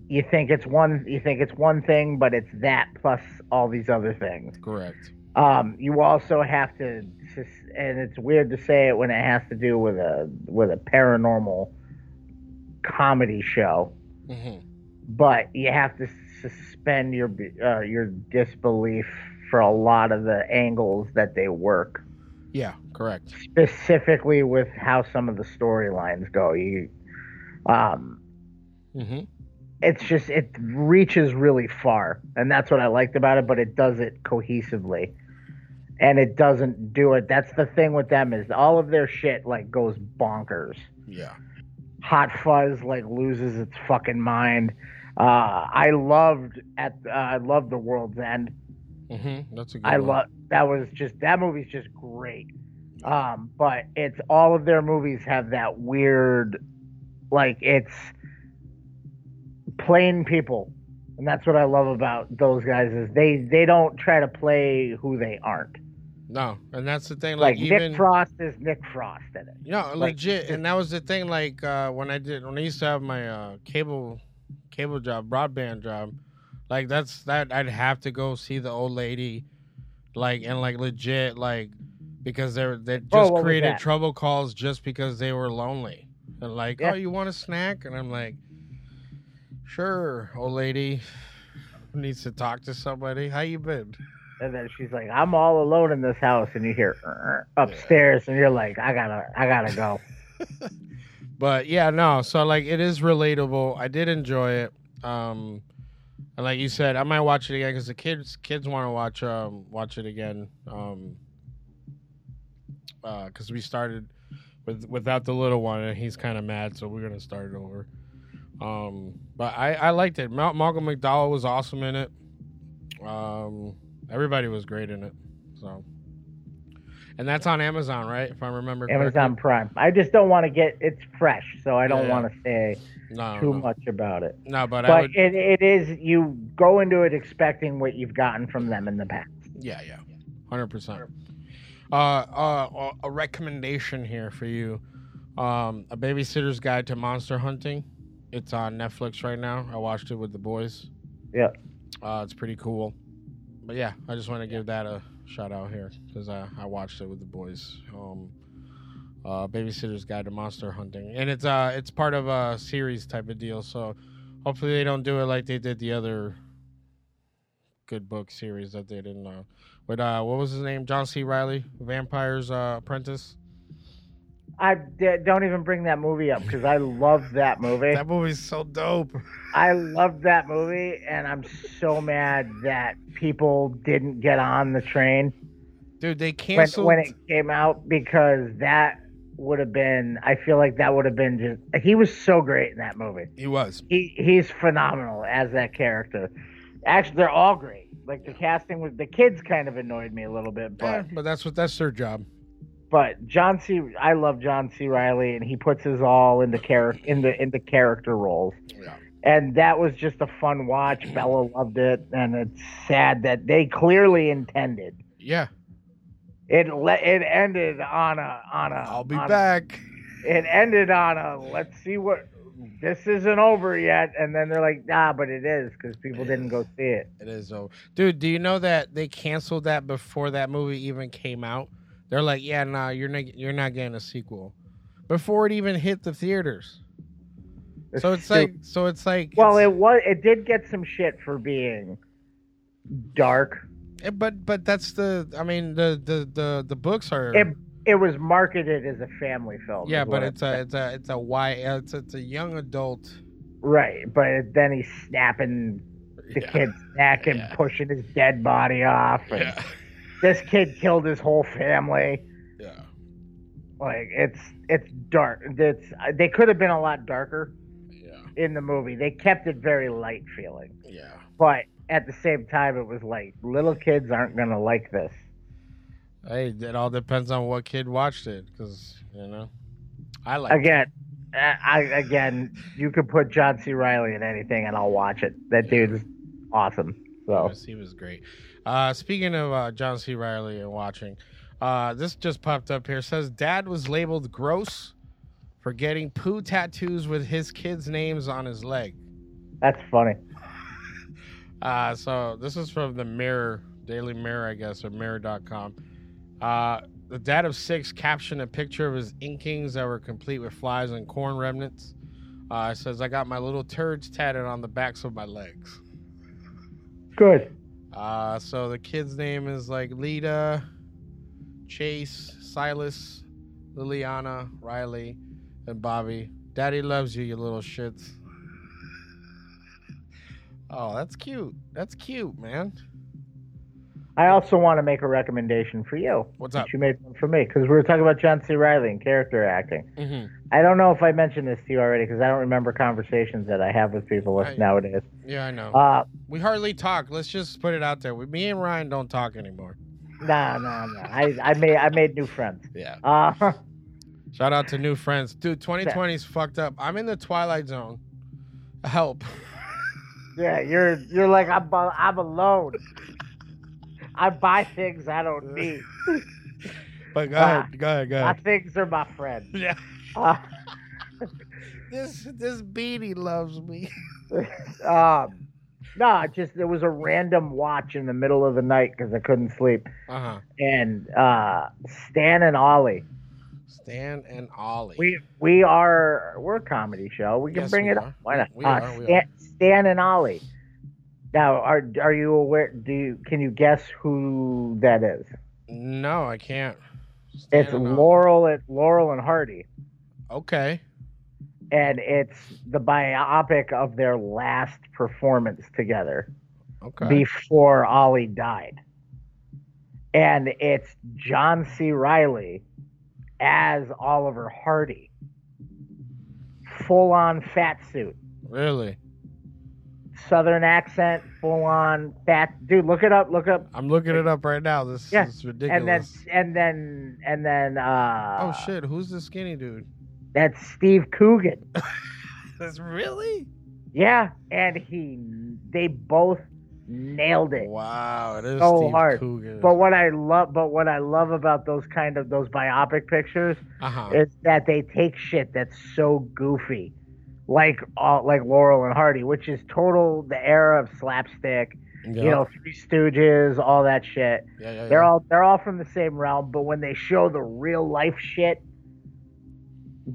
you think it's one. You think it's one thing, but it's that plus all these other things. correct Um, you also have to, and it's weird to say it when it has to do with a with a paranormal comedy show, hmm but you have to suspend your uh, your disbelief for a lot of the angles that they work, yeah correct. Specifically with how some of the storylines go. You, um, hmm it's just it reaches really far and that's what i liked about it but it does it cohesively and it doesn't do it. That's the thing with them is all of their shit like goes bonkers. Yeah. Hot fuzz like loses its fucking mind. Uh i loved at uh, i loved the world's end. Mm-hmm. that's a good I love that was just that movie's just great. Um, but it's all of their movies have that weird, like it's plain people, and that's what I love about those guys is they they don't try to play who they aren't. No and that's the thing Like, like, even Nick Frost is Nick Frost in it. No, Like, legit, and that was the thing. Like uh, when I did, when I used to have my uh, cable, cable job, broadband job, like that's that I'd have to go see the old lady, like and like legit, like because they're they just Oh, created trouble calls just because they were lonely, and like, Yeah. oh, you want a snack, and I'm like, Sure, old lady needs to talk to somebody. How you been? And then she's like, "I'm all alone in this house," and you hear "Er," upstairs, and you're like, "I gotta, I gotta go." (laughs) But yeah, no. So like, it is relatable. I did enjoy it. Um, and like you said, I might watch it again because the kids kids want to watch um watch it again. Um, because we started with without the little one and he's kind of mad, so we're gonna start it over. Um, but I I liked it. Mal- Malcolm McDowell was awesome in it. Um, everybody was great in it. So, and that's on Amazon, right? If I remember. correctly? Amazon Prime. I just don't want to get it's fresh, so I don't Yeah. want to say No, too no. much about it. No, but I But would. it, it is you go into it expecting what you've gotten from them in the past. Yeah, yeah, hundred percent. Uh, uh, a recommendation here for you: um, a babysitter's guide to monster hunting. It's on Netflix right now. I watched it with the boys. Yeah. Uh, it's pretty cool. But yeah, I just want to give that a shout out here because I, I watched it with the boys. Um, uh, Babysitter's Guide to Monster Hunting, and it's uh it's part of a series type of deal. So hopefully they don't do it like they did the other good book series that they did in uh, with uh what was his name John C. Reilly Vampire's uh, Apprentice. I d- don't even bring that movie up because I love that movie. That movie's so dope. I love that movie, and I'm so mad that people didn't get on the train Dude, they when, canceled. when it came out because that would have been. I feel like that would have been just. He was so great in that movie. he was. He he's phenomenal as that character. Actually, they're all great. Like the casting with the kids kind of annoyed me a little bit, but Yeah, but that's what that's their job. But John C. I love John C. Reilly, and he puts his all into character into into character roles. Yeah. And that was just a fun watch. Bella loved it, and it's sad that they clearly intended Yeah, it. Le- it ended on a on a. I'll be on a- back. it ended on a let's see what this isn't over yet, and then they're like, nah, but it is because people didn't go see it. It is over. Dude, do you know that they canceled that before that movie even came out? They're like, yeah, nah, you're not you're not getting a sequel. Before it even hit the theaters. So it's like so it's like Well, it was. It did get some shit for being dark. Eh, but but that's the I mean the the the, the books are It it was marketed as a family film. Yeah, but it's a it's a it's a why it's it's a young adult right. But then he's snapping the kid's neck and pushing his dead body off. And This kid killed his whole family. Yeah. Like it's it's dark. It's they could have been a lot darker. Yeah. In the movie, they kept it very light feeling. Yeah. But at the same time, it was like little kids aren't gonna like this. Hey, it all depends on what kid watched it, because you know, I like again, I, I again, you could put John C. Reilly in anything and I'll watch it. That dude's awesome. So Yes, he was great. Uh, speaking of uh, John C. Reilly and watching, uh, this just popped up here. Says dad was labeled gross for getting poo tattoos with his kids' names on his leg. that's funny. (laughs) Uh, so this is from the Mirror, Daily Mirror, I guess, or Mirror.com. Uh, the dad of six captioned a picture of his inkings that were complete with flies and corn remnants. Uh, it says, I got my little turds tatted on the backs of my legs. Good. Uh, so the kid's name is like Lita, Chase, Silas, Liliana, Riley, and Bobby. Daddy loves you, you little shits. Oh, that's cute. That's cute, man. I also want to make a recommendation for you. What's up? You made one for me because we were talking about John C. Reilly and character acting. Mm-hmm. I don't know if I mentioned this to you already because I don't remember conversations that I have with people I- nowadays. Yeah, I know. Uh, we hardly talk. Let's just put it out there. We, me and Ryan don't talk anymore. Nah, nah, nah. I, I made I made new friends. Yeah. Uh, Shout out to new friends. Dude, 2020 is fucked up. I'm in the twilight zone. Help. (laughs) yeah, you're you're like I'm I'm alone. I buy things I don't (laughs) need. But go Uh, ahead. Go ahead. Go My things are my friends. (laughs) Yeah. Uh, (laughs) This this beanie loves me. um, no, it just it was a random watch in the middle of the night because I couldn't sleep. Uh huh. And uh, Stan and Ollie, Stan and Ollie. we we are we're a comedy show. We can Yes, bring we it are. up. Why not? We uh, are, we Stan, Stan and Ollie. Now, are are you aware? Do you can you guess who that is? No, I can't. it's. Laurel and Laurel and Hardy, Okay. and it's the biopic of their last performance together Okay. before Ollie died, and it's John C. Reilly as Oliver Hardy, full on fat suit. Really? Southern accent, full on fat dude. Look it up. Look up. I'm looking it up right now. This Yeah, is ridiculous. And then and then and then uh oh shit, who's the skinny dude? that's Steve Coogan. (laughs) That's really? Yeah, and he they both nailed it. Wow, it is so Steve hard. Coogan. But what I love but what I love about those kind of those biopic pictures Uh-huh. is that they take shit that's so goofy. Like all like Laurel and Hardy, which is total the era of slapstick. Yeah. You know, Three Stooges, all that shit. Yeah, yeah, They're all they're all from the same realm, but when they show the real life shit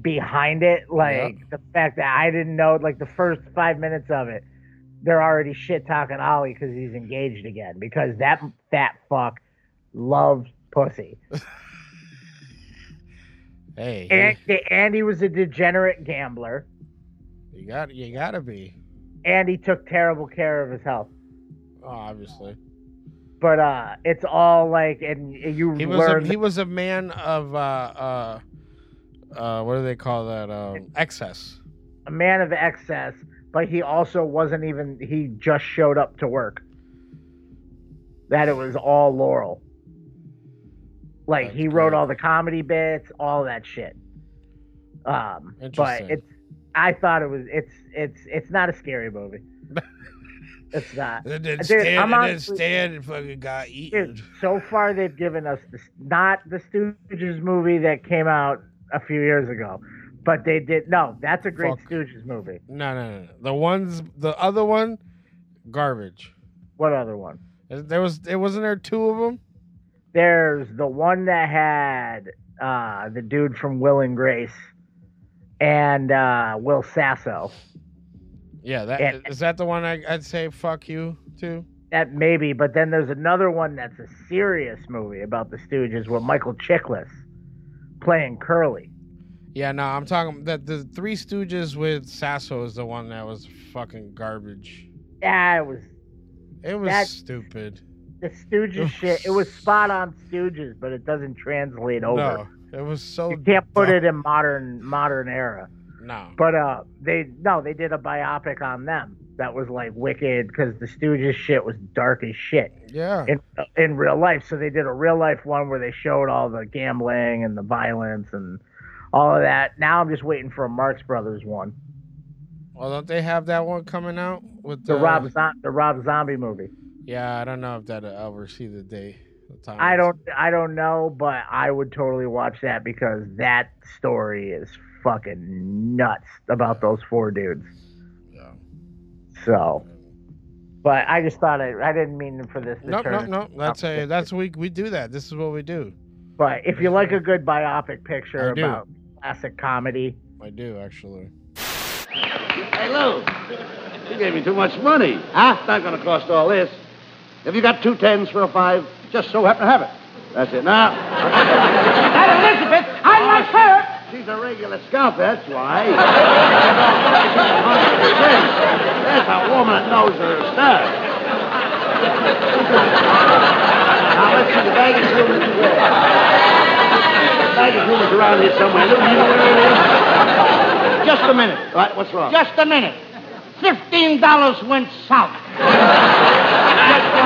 behind it, like the fact that I didn't know, like the first five minutes of it, they're already shit talking Ollie because he's engaged again because that fat fuck loves pussy. (laughs) Hey, And, and he was a degenerate gambler, you got you gotta be. and he took terrible care of his health. Oh, obviously. But uh, it's all like, and you He was a, he was a man of uh uh uh what do they call that? Um excess. a man of excess, but he also wasn't even he just showed up to work. That it was all Laurel. Like he wrote all the comedy bits, all that shit. Um but it's I thought it was it's it's it's not a scary movie. (laughs) it's not. And then Dude, Stan, I'm and then honestly- Stan fucking got eaten. Dude, so far they've given us this, not the Stooges movie that came out a few years ago, but they did no. That's a great Fuck. Stooges movie. No, no, no. The ones, the other one, garbage. What other one? There was, there wasn't there two of them. There's the one that had uh, the dude from Will and Grace and uh, Will Sasso. Yeah, that is And- that the one I, I'd say fuck you to. That maybe, but then there's another one that's a serious movie about the Stooges with Michael Chiklis playing Curly. Yeah, no, I'm talking that the Three Stooges with Sasso is the one that was fucking garbage. Yeah, it was It was That- stupid. the Stooges shit. It was spot on Stooges, but it doesn't translate over. No, it was so. you can't put dumb. it in modern modern era. No. But uh, they no, they did a biopic on them that was like wicked because the Stooges shit was dark as shit Yeah. in in real life. So they did a real life one where they showed all the gambling and the violence and all of that. Now I'm just waiting for a Marx Brothers one, Well, don't they have that one coming out with the the Rob Zo- the Rob Zombie movie. Yeah, I don't know if that'll ever see the day. The time. I don't I don't know, but I would totally watch that because that story is fucking nuts about those four dudes. Yeah. So, but I just thought I, I didn't mean for this. To No, no, turn no. That's a that's we we do that. This is what we do. But if you like a good biopic picture I do. about classic comedy, I do actually. Hey, Lou, you gave me too much money. Huh? It's not going to cost all this. Have you got two tens for a five? Just so happen to have it. That's it. Now. (laughs) that Elizabeth, I like her. She's a regular scalp, that's why. (laughs) There's a woman that knows her stuff. now, let's see, the baggage room is where? The baggage room is around here somewhere. Lou, you know where it is? Just a minute. What? What's wrong? Just a minute. Fifteen dollars went south.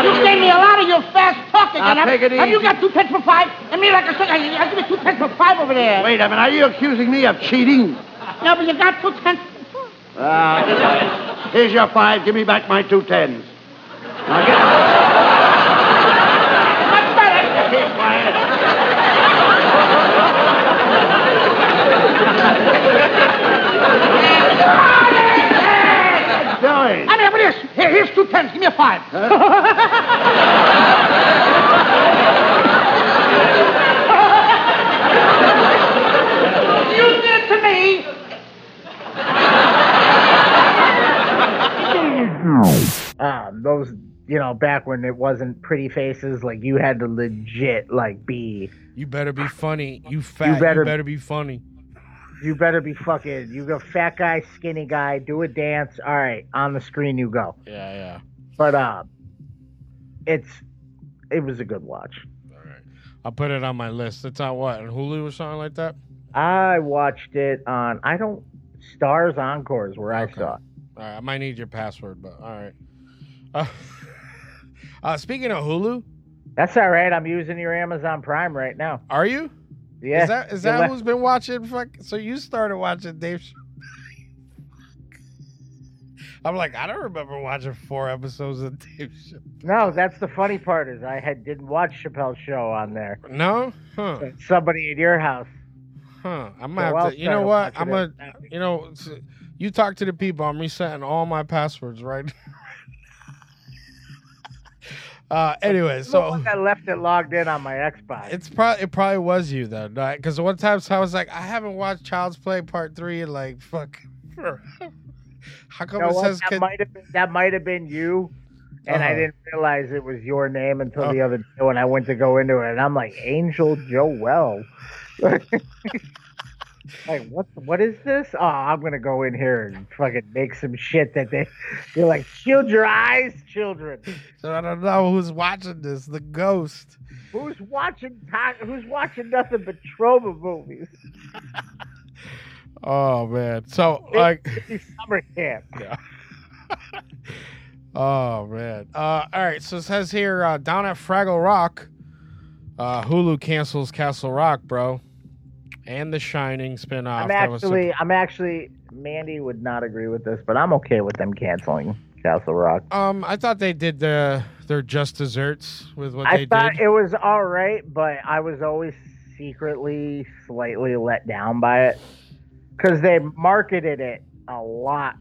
You gave me a lot of your fast talking. Now, and have- take it Have you got two pence for five? And me, like I said, I, I give you two pence for five over there. Wait a minute. Are you accusing me of cheating? No, but you got two pence. Ah, here's your five. Give me back my two tens. Now get. Keep quiet. Doing? I mean, what is? Here, here's two pence. Give me a five. you did it to me. Ah, those you know back when it wasn't pretty faces like you had to legit like be You better be funny. You fat. You better- better, be funny. You better be fucking you go fat guy skinny guy do a dance all right on the screen you go Yeah, yeah. but uh it's it was a good watch All right, I'll put it on my list. It's on what? On Hulu or something like that? I watched it on I don't Stars Encores where I saw it. All right, I might need your password, but all right. Uh, (laughs) uh, speaking of Hulu, That's all right. I'm using your Amazon Prime right now. are you? Yeah. Is that is that who's been watching? Fuck. So you started watching Dave? I'm like, I don't remember watching four episodes of Dave. Ch- No, that's the funny part is I had didn't watch Chappelle's show on there. No, huh? Somebody at your house. Huh? I'm So gonna have to. You know what? I'm gonna. You know, you talk to the people. I'm resetting all my passwords right. Uh. Anyway, So I left it logged in on my Xbox. It's probably it probably was you though, because one time I was like, I haven't watched Child's Play Part Three in like fuck. (laughs) forever. How come You know it says? that kid- might have been that might have been you, and I Uh-huh. didn't realize it was your name until Oh. the other day when I went to go into it, and I'm like Angel Joel. (laughs) like what? What is this? Oh, I'm gonna go in here and fucking make some shit that they. You're like, shield your eyes, children. So I don't know who's watching this. The ghost. Who's watching? Who's watching nothing but Troma movies? (laughs) Oh man. So like. summer camp. (laughs) Yeah. Oh man. Uh, all right. So it says here uh, down at Fraggle Rock, uh, Hulu cancels Castle Rock, bro, and The Shining spinoff. I'm actually, I'm actually. Mandie would not agree with this, but I'm okay with them canceling Castle Rock. Um, I thought they did the their just desserts with what I they thought did. it was all right, but I was always secretly slightly let down by it because they marketed it a lot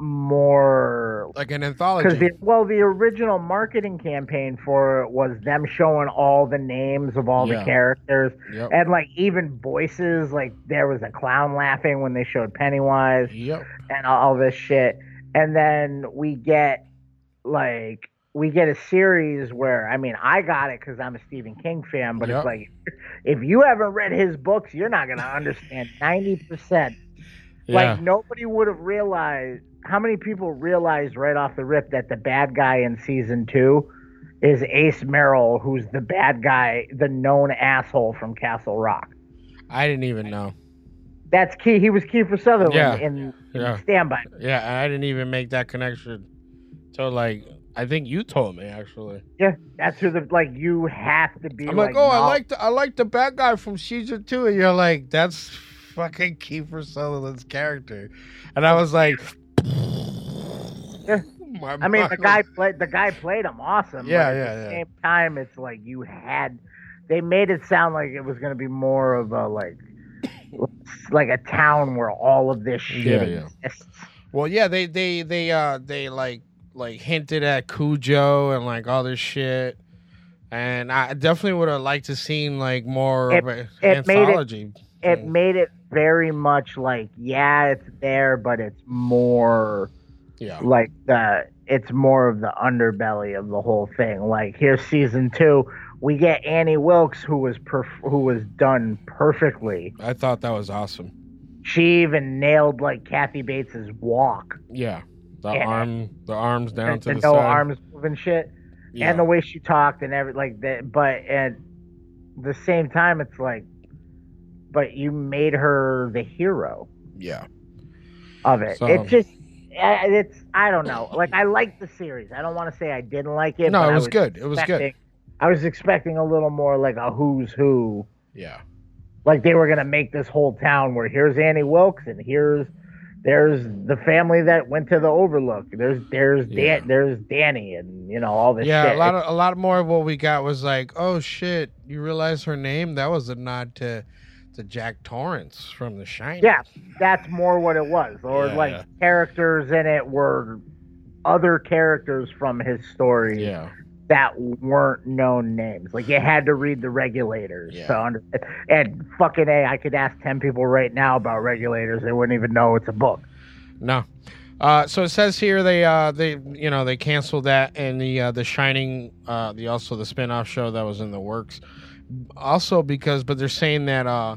more like an anthology. the well the original marketing campaign for it was them showing all the names of all Yeah. the characters Yep. and like even voices like there was a clown laughing when they showed pennywise Yep. and all this shit and then we get like we get a series where i mean i got it because i'm a stephen king fan but Yep. it's like if you haven't read his books you're not going to understand 90% Yeah. like nobody would have realized how many people realize right off the rip that the bad guy in season two is Ace Merrill, who's the bad guy, the known asshole from Castle Rock. I didn't even know. That's key. He was key for Sutherland Yeah. in, in Yeah. Standby. Yeah, I didn't even make that connection till like I think you told me actually. Yeah, that's who the like. You have to be. I'm like, oh, I like the I like the bad guy from season two, and you're like, that's fucking Kiefer Sutherland's character, and I was like, my I mean, the guy played the guy played him awesome. Yeah, yeah, the yeah. same time, it's like you had. They made it sound like it was going to be more of a like, (coughs) like a town where all of this shit Yeah, yeah. exists. Well, yeah, they they they uh they like like hinted at Cujo and like all this shit, and I definitely would have liked to seen like more It- of an made it- anthology. It made it very much like, yeah, it's there, but it's more Yeah. like the it's more of the underbelly of the whole thing. Like here's season two, we get Annie Wilkes, who was perf- who was done perfectly. I thought that was awesome. She even nailed like Kathy Bates's walk. Yeah, the Yeah. arm, the arms down and to the the no side. arms moving shit, Yeah. and the way she talked and every like that. But at the same time, it's like, but you made her the hero Yeah. of it. So- It's just, uh, it's I don't know. Like I liked the series. I don't want to say I didn't like it. No, but it I was good. It was good. I was expecting a little more like a who's who. Yeah. Like they were gonna make this whole town where here's Annie Wilkes and here's there's the family that went to the Overlook. There's there's Dan, there's Danny and you know all this. Yeah, shit. a lot of a lot more of what we got was like, oh shit, you realize her name? That was a nod to to Jack Torrance from The Shining. Yeah, that's more what it was. Or Yeah, like yeah. characters in it were other characters from his story Yeah. that weren't known names. Like you had to read the regulators. Yeah. to under- and fucking A, I could ask ten people right now about regulators, they wouldn't even know it's a book. No. Uh, so it says here they uh they you know they canceled that and the uh, the Shining uh the also the spin-off show that was in the works. Also because but they're saying that uh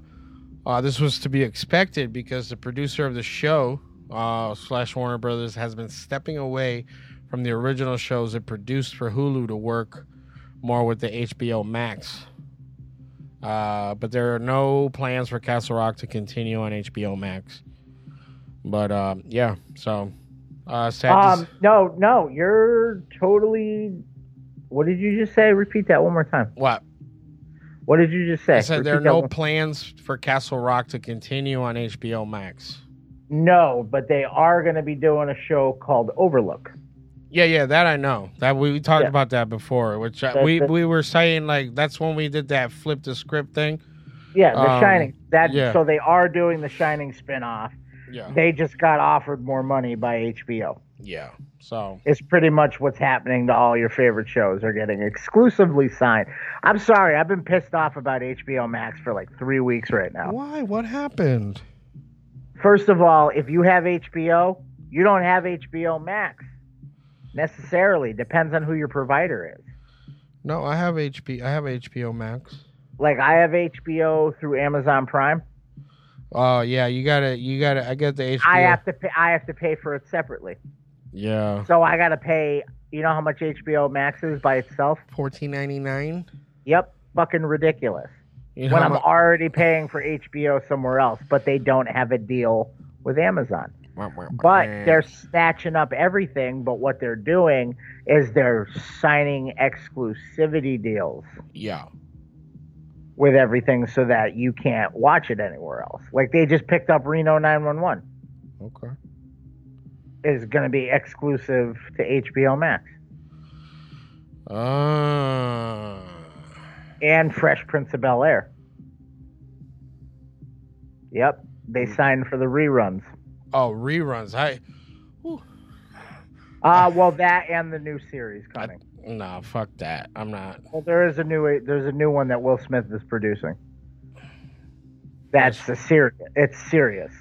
uh this was to be expected because the producer of the show uh slash Warner Brothers has been stepping away from the original shows it produced for Hulu to work more with the HBO Max. Uh, but there are no plans for Castle Rock to continue on HBO Max. But um, yeah, so uh, Um, no, no, you're totally. What did you just say? Repeat that one more time. What? What did you just say? I said there are no plans for Castle Rock to continue on HBO Max. No, but they are going to be doing a show called Overlook. Yeah, yeah, that I know. That we, we talked Yeah. about that before. Which we that- we were saying like that's when we did that flip the script thing. Yeah, The Um, Shining. That yeah. so they are doing the Shining spinoff. Yeah. They just got offered more money by HBO. Yeah. So It's pretty much what's happening to all your favorite shows. They're getting exclusively signed. I'm sorry, I've been pissed off about HBO Max for like three weeks right now. why? What happened? First of all, if you have HBO, you don't have HBO Max necessarily. Depends on who your provider is. No, I have HP. I have HBO Max. Like I have HBO through Amazon Prime. Oh yeah, you gotta you gotta. I get the HBO. I have to pay. I have to pay for it separately. Yeah. So I got to pay. You know how much HBO Max is by itself? Fourteen ninety nine. Yep, fucking ridiculous. You know when I'm mu- already paying for HBO somewhere else, but they don't have a deal with Amazon. But they're snatching up everything. But what they're doing is they're signing exclusivity deals Yeah. with everything so that you can't watch it anywhere else. Like they just picked up Reno 911 Okay. Is going to be exclusive to HBO Max Uh, and Fresh Prince of Bel Air. Yep, they Hmm. signed for the reruns. oh, reruns. I Uh, well, that and the new series coming. no, fuck that. I'm not. Well, there is a new there's a new one that Will Smith is producing. That's the serious. It's serious.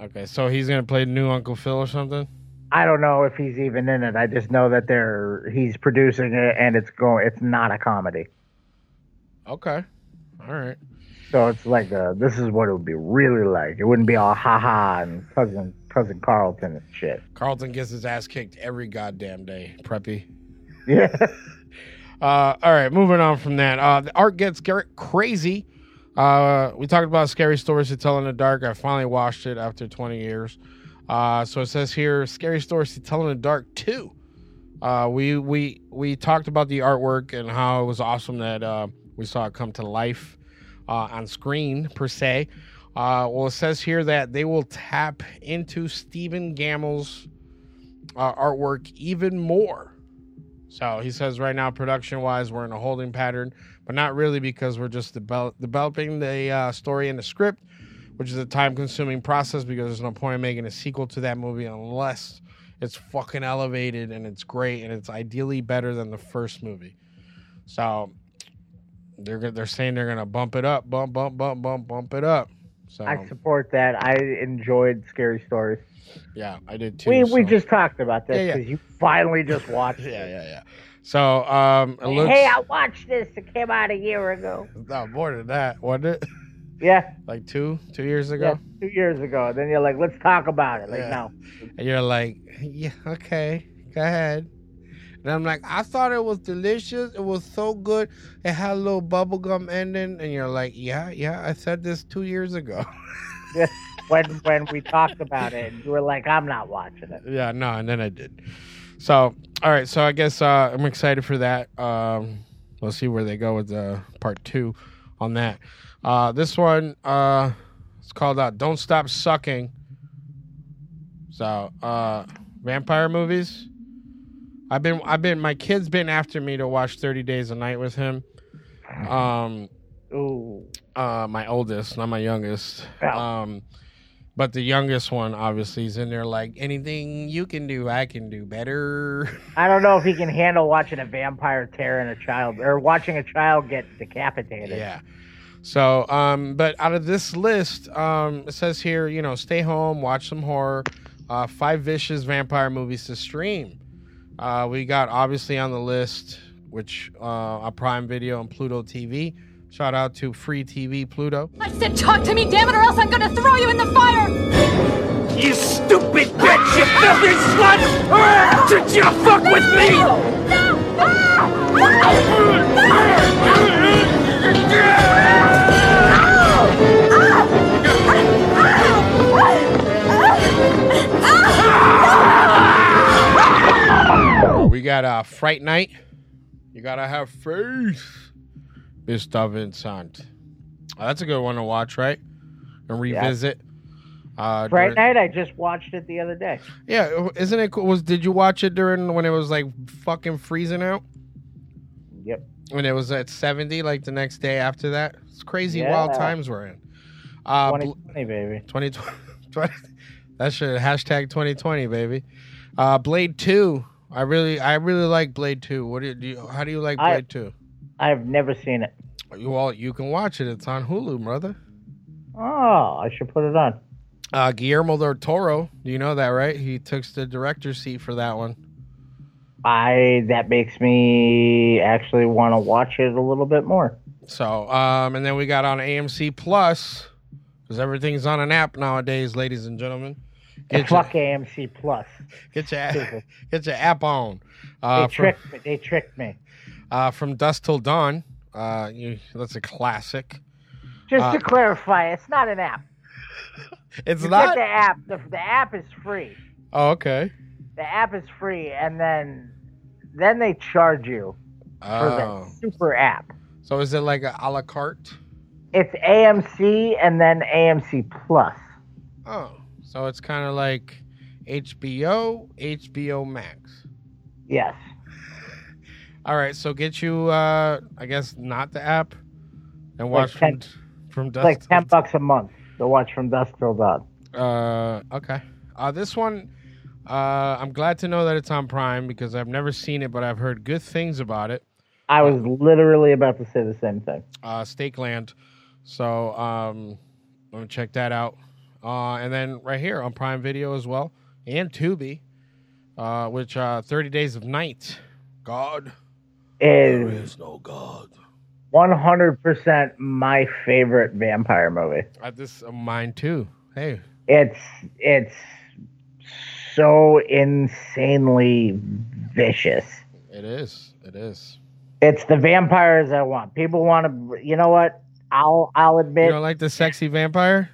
Okay, so he's gonna play new Uncle Phil or something. I don't know if he's even in it. I just know that they're he's producing it and it's going. It's not a comedy. Okay. All right. So it's like uh this is what it would be really like. It wouldn't be all ha ha and cousin cousin Carlton and shit. Carlton gets his ass kicked every goddamn day. Preppy. Yeah. (laughs) (laughs) Uh, all right, moving on from that. Uh, the art gets crazy. Uh, we talked about scary stories to tell in the dark. I finally watched it after 20 years. Uh, so it says here, scary stories to tell in the dark two. Uh, we we we talked about the artwork and how it was awesome that uh, we saw it come to life uh, on screen per se. Uh, well, it says here that they will tap into Stephen Gammell's uh, artwork even more. So he says right now, production wise, we're in a holding pattern, but not really because we're just develop- developing the story and the script, which is a time consuming process because there's no point in making a sequel to that movie unless it's fucking elevated and it's great and it's ideally better than the first movie. So they're they're saying they're gonna bump it up, bump, bump, bump, bump, bump it up. So I support that. I enjoyed scary stories. yeah, I did too. we we just talked about this Yeah, yeah. because you finally just (laughs) watched yeah, it. yeah, yeah. So um, looks Hey, I watched this. It came out a year ago. no more than that, wasn't it? (laughs) Yeah, Like two, two years yeah, ago. two years ago. Then you're like, let's talk about it. Like, Yeah. no. And you're like, yeah, okay, go ahead. And I'm like, I thought it was delicious. It was so good. It had a little bubblegum ending. And you're like, yeah, yeah, I said this two years ago. (laughs) Yeah, when when we (laughs) talked about it, you were like, I'm not watching it. yeah, no, and then I did. So, all right, so I guess uh, I'm excited for that. Um, we'll see where they go with the part two on that. Uh, this one, uh, it's called uh, "Don't Stop Sucking." So, uh, vampire movies. I've been, I've been, my kid's been after me to watch Thirty Days a Night with him. Um, Ooh. uh, my oldest, not my youngest. Yeah. Um, but the youngest one obviously is in there like anything you can do, I can do better. (laughs) I don't know if he can handle watching a vampire tearing a child or watching a child get decapitated. Yeah. So, um, but out of this list, um, it says here, you know, stay home, watch some horror. uh, five vicious vampire movies to stream. Uh, we got obviously on the list, which uh, on Prime Video and Pluto TV. Shout out to Free TV Pluto. I said talk to me, damn it, or else I'm gonna throw you in the fire! You stupid bitch, you filthy slut! Did you fuck with me? We got uh, Fright Night. You gotta have faith, Mr. Vincent. Uh, that's a good one to watch, right? And revisit. Uh, Fright during- Night, I just watched it the other day. Yeah, isn't it cool? Was did you watch it during when it was like fucking freezing out? Yep. When it was at seventy, like the next day after that. It's crazy wild times we're in. Uh, bl- 2020, baby. 2020 (laughs) that should hashtag 2020 baby uh blade 2 i really i really like blade 2 what do you, do you how do you like I- blade 2 I've never seen it. well you can watch it it's on hulu brother Oh, I should put it on. uh guillermo del toro do you know that right he took the director's seat for that one I that makes me actually want to watch it a little bit more. so um and then we got on amc plus because everything's on an app nowadays ladies and gentlemen Get your- fuck AMC Plus. (laughs) get your (laughs) get your app on uh they tricked me. They tricked me. Uh from dusk till dawn uh you that's a classic Just Uh, to clarify, it's not an app. (laughs) It's you not? Get the app. The, the app is free. Oh, okay. The app is free, and then then they charge you for Oh. the super app. So is it like a a la carte? It's AMC and then AMC Plus. Oh, so it's kind of like HBO, HBO Max. Yes. All right, so get you, uh I guess, not the app, and watch Like 10 from from dusk. like ten bucks a month to watch from dusk till dawn. Uh, okay. Uh, this one, uh, I'm glad to know that it's on Prime because I've never seen it, but I've heard good things about it. I was literally about to say the same thing. uh, Stakeland. So um, I'm gonna check that out. Uh, and then right here on Prime Video as well, and Tubi, uh, which uh, 30 Days of Night. God, Is no God. one hundred percent my favorite vampire movie. Uh, this uh, mine too. Hey, It's it's so insanely vicious. it is. It is. It's the vampires I want. People want to. You know what? I'll I'll admit You admit don't like the sexy vampire?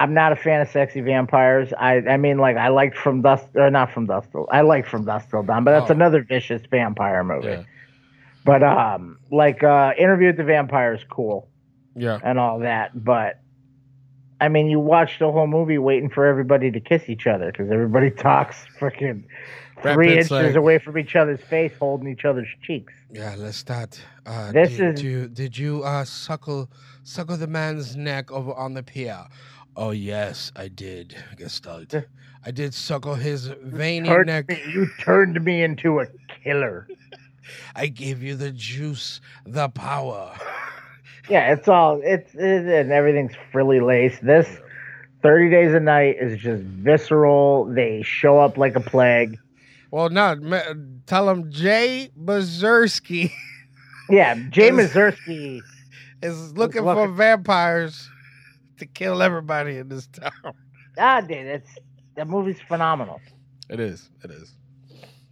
I'm not a fan of sexy vampires. I I mean like I liked From Dust or not From Dust Till I liked From Dust Till Dawn, but that's Oh. another vicious vampire movie. Yeah. But um, like uh, Interview with the Vampire is cool. Yeah. And all that, but I mean, you watch the whole movie waiting for everybody to kiss each other because everybody (laughs) talks freaking three inches like- away from each other's face, holding each other's cheeks. Yeah, let's start. Uh, This did, is- you, did you uh, suckle suckle the man's neck over on the pier? Oh yes, I did, Lestat. I did suckle his veiny Turned neck. me- you turned me into a killer. (laughs) I gave you the juice, the power. (laughs) Yeah, it's all it's it, and everything's frilly laced. This thirty days a night is just visceral. They show up like a plague. Well, no, ma- tell him Jay Bazersky (laughs) Yeah, Jay Mazursky. is looking Look- for vampires to kill everybody in this town. (laughs) Ah, dude, it's the movie's phenomenal. It is. It is.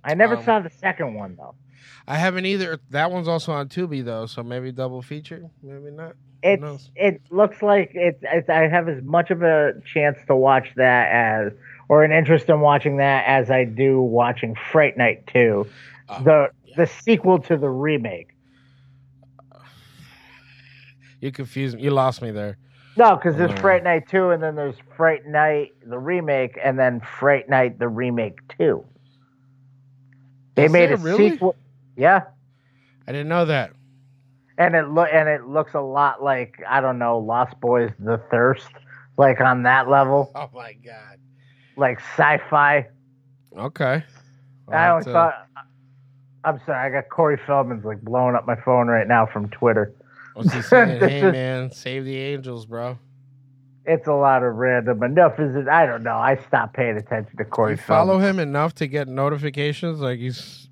I never Um, saw the second one though. I haven't either. That one's also on Tubi though, so maybe double feature, maybe not. Who It's knows? it looks like it's, it's I have as much of a chance to watch that as or an interest in watching that as I do watching Fright Night 2. Oh, the the sequel to the remake. You confused me. You lost me there. No, because there's Uh. Fright Night 2 and then there's Fright Night the remake and then Fright Night the remake 2. They made a really? sequel. Yeah. I didn't know that. And it look and it looks a lot like I don't know Lost Boys: The Thirst, like on that level, (laughs) Oh my god. like sci-fi. Okay. I'll I to- thought. I'm sorry, I got Corey Feldman's like blowing up my phone right now from Twitter. What's he saying? Hey (laughs) man, save the angels, bro. It's a lot of random. Enough is it? I don't know. I stopped paying attention to Corey. You follow him enough to get notifications? Like he's,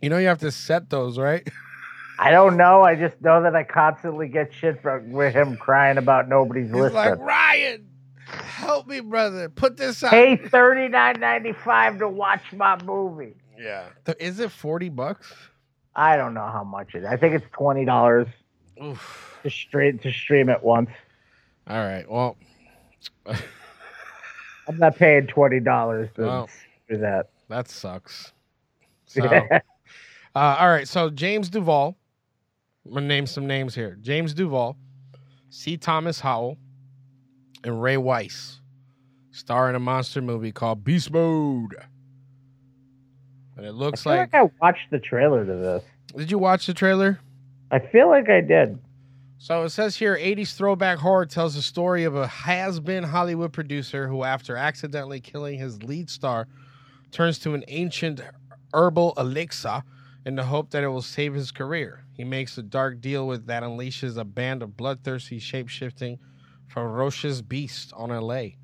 you know, you have to set those, right? (laughs) I don't know. I just know that I constantly get shit from with him crying about nobody's He's listening. like Ryan, help me, brother. Put this out. Pay thirty nine ninety five to watch my movie. Yeah. Is it forty bucks? I don't know how much it is. I think it's twenty dollars Oof. to straight to stream it once. All right. Well, (laughs) I'm not paying twenty dollars Well. for that. that sucks. So, (laughs) uh, all right. So James Duval. I'm gonna name some names here. James Duval, C. Thomas Howell, and Ray Wise star in a monster movie called Beast Mode. And it I looks feel like. like I watched the trailer to this. Did you watch the trailer? I feel like I did. So it says here 80s throwback horror tells the story of a has been Hollywood producer who, after accidentally killing his lead star, turns to an ancient herbal elixir in the hope that it will save his career. He makes a dark deal with that unleashes a band of bloodthirsty, shape shifting, ferocious beasts on LA.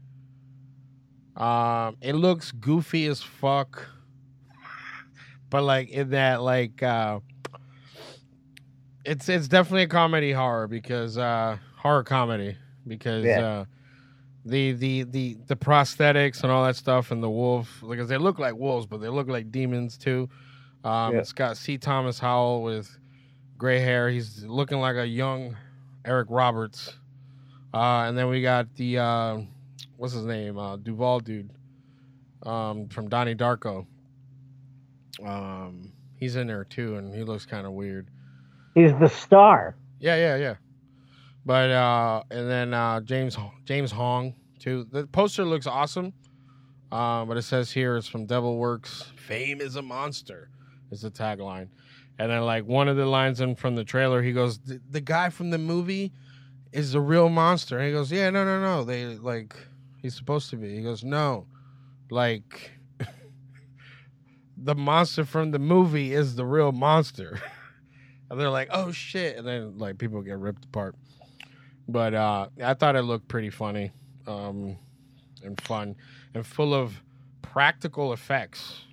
Um, it looks goofy as fuck, (laughs) but like in that, like, uh, it's it's definitely a comedy horror because uh horror comedy because Yeah. uh the the the the prosthetics and all that stuff and the wolf because they look like wolves but they look like demons too. Um Yeah. it's got c. Thomas howell with gray hair. He's looking like a young eric roberts. Uh and then we got the uh what's his name? Uh duval dude um from donnie darko. Um he's in there too and he looks kind of weird He's the star. yeah, yeah, yeah. But uh and then uh James James Hong too. The poster looks awesome. Uh, but it says here it's from Devil Works. Fame is a monster is the tagline. And then like one of the lines in from the trailer, he goes, "The- "The guy from the movie is the real monster." And he goes, "Yeah, no, no, no. They like he's supposed to be." He goes, "No, like (laughs) the monster from the movie is the real monster." (laughs) and they're like, "Oh shit!" And then like people get ripped apart. But uh, I thought it looked pretty funny, um, and fun, and full of practical effects.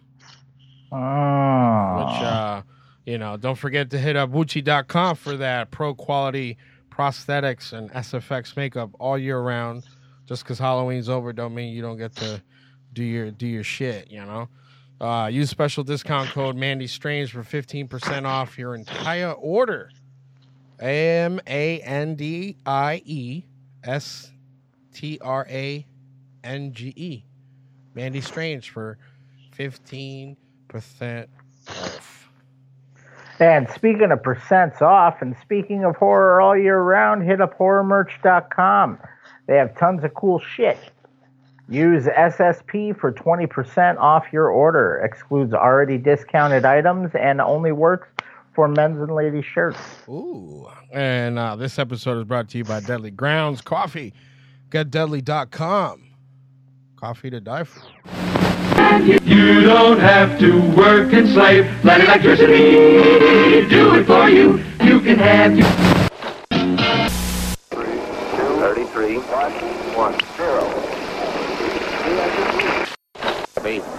Oh. Which uh, you know, don't forget to hit up Woochie.com for that pro quality prosthetics and SFX makeup all year round. Just because Halloween's over, don't mean you don't get to do your do your shit. You know. Uh, use special discount code Mandie Strange for 15% off your entire order. M A N D I E S T R A N G E. Mandie Strange for 15% off. And speaking of percents off, and speaking of horror all year round, hit up horrormerch.com. They have tons of cool shit. Use SSP for 20% off your order. Excludes already discounted items and only works for men's and ladies' shirts. Ooh. And uh, this episode is brought to you by Deadly Grounds Coffee. GetDeadly.com. Coffee to die for. You don't have to work and slave. Let electricity do it for you. You can have your. 33, 1, 0. Wait.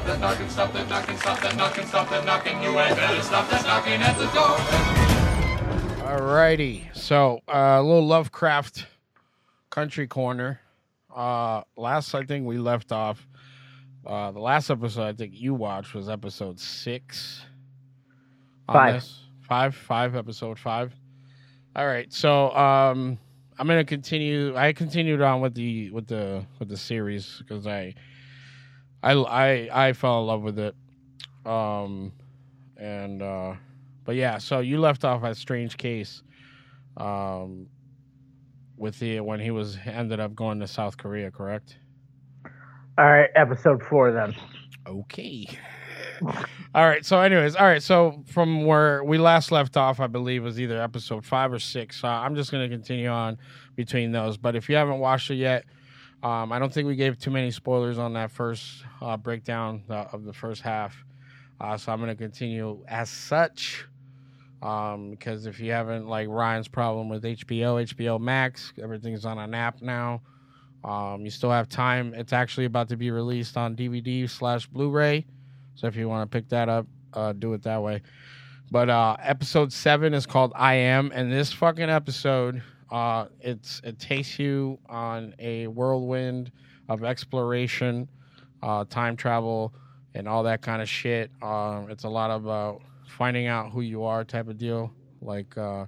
Stop that knocking, stop that knocking, stop that knocking, stop that knocking. You had better stop that knocking at the door. Alrighty. So, uh, a little Lovecraft country corner. Uh, last I think we left off. Uh, the last episode I think you watched was episode six. on Five. this. Five. Five. Episode five. All right. So um, I'm gonna continue. I continued on with the with the with the series because I, I I I fell in love with it. Um, and uh, but yeah. So you left off at Strange Case. Um, with the when he was ended up going to South Korea, correct? All right, episode four then. Okay. All right. So, anyways, all right. So, from where we last left off, I believe was either episode five or six. So, I'm just going to continue on between those. But if you haven't watched it yet, um, I don't think we gave too many spoilers on that first uh, breakdown uh, of the first half. Uh, so, I'm going to continue as such. Um, because if you haven't, like Ryan's problem with HBO, HBO Max, everything's on an app now. Um, you still have time. It's actually about to be released on DVD slash Blu-ray. So if you want to pick that up, uh, do it that way. But uh, episode seven is called "I Am," and this fucking episode, uh, it's it takes you on a whirlwind of exploration, uh, time travel, and all that kind of shit. Um, it's a lot about finding out who you are, type of deal, like uh,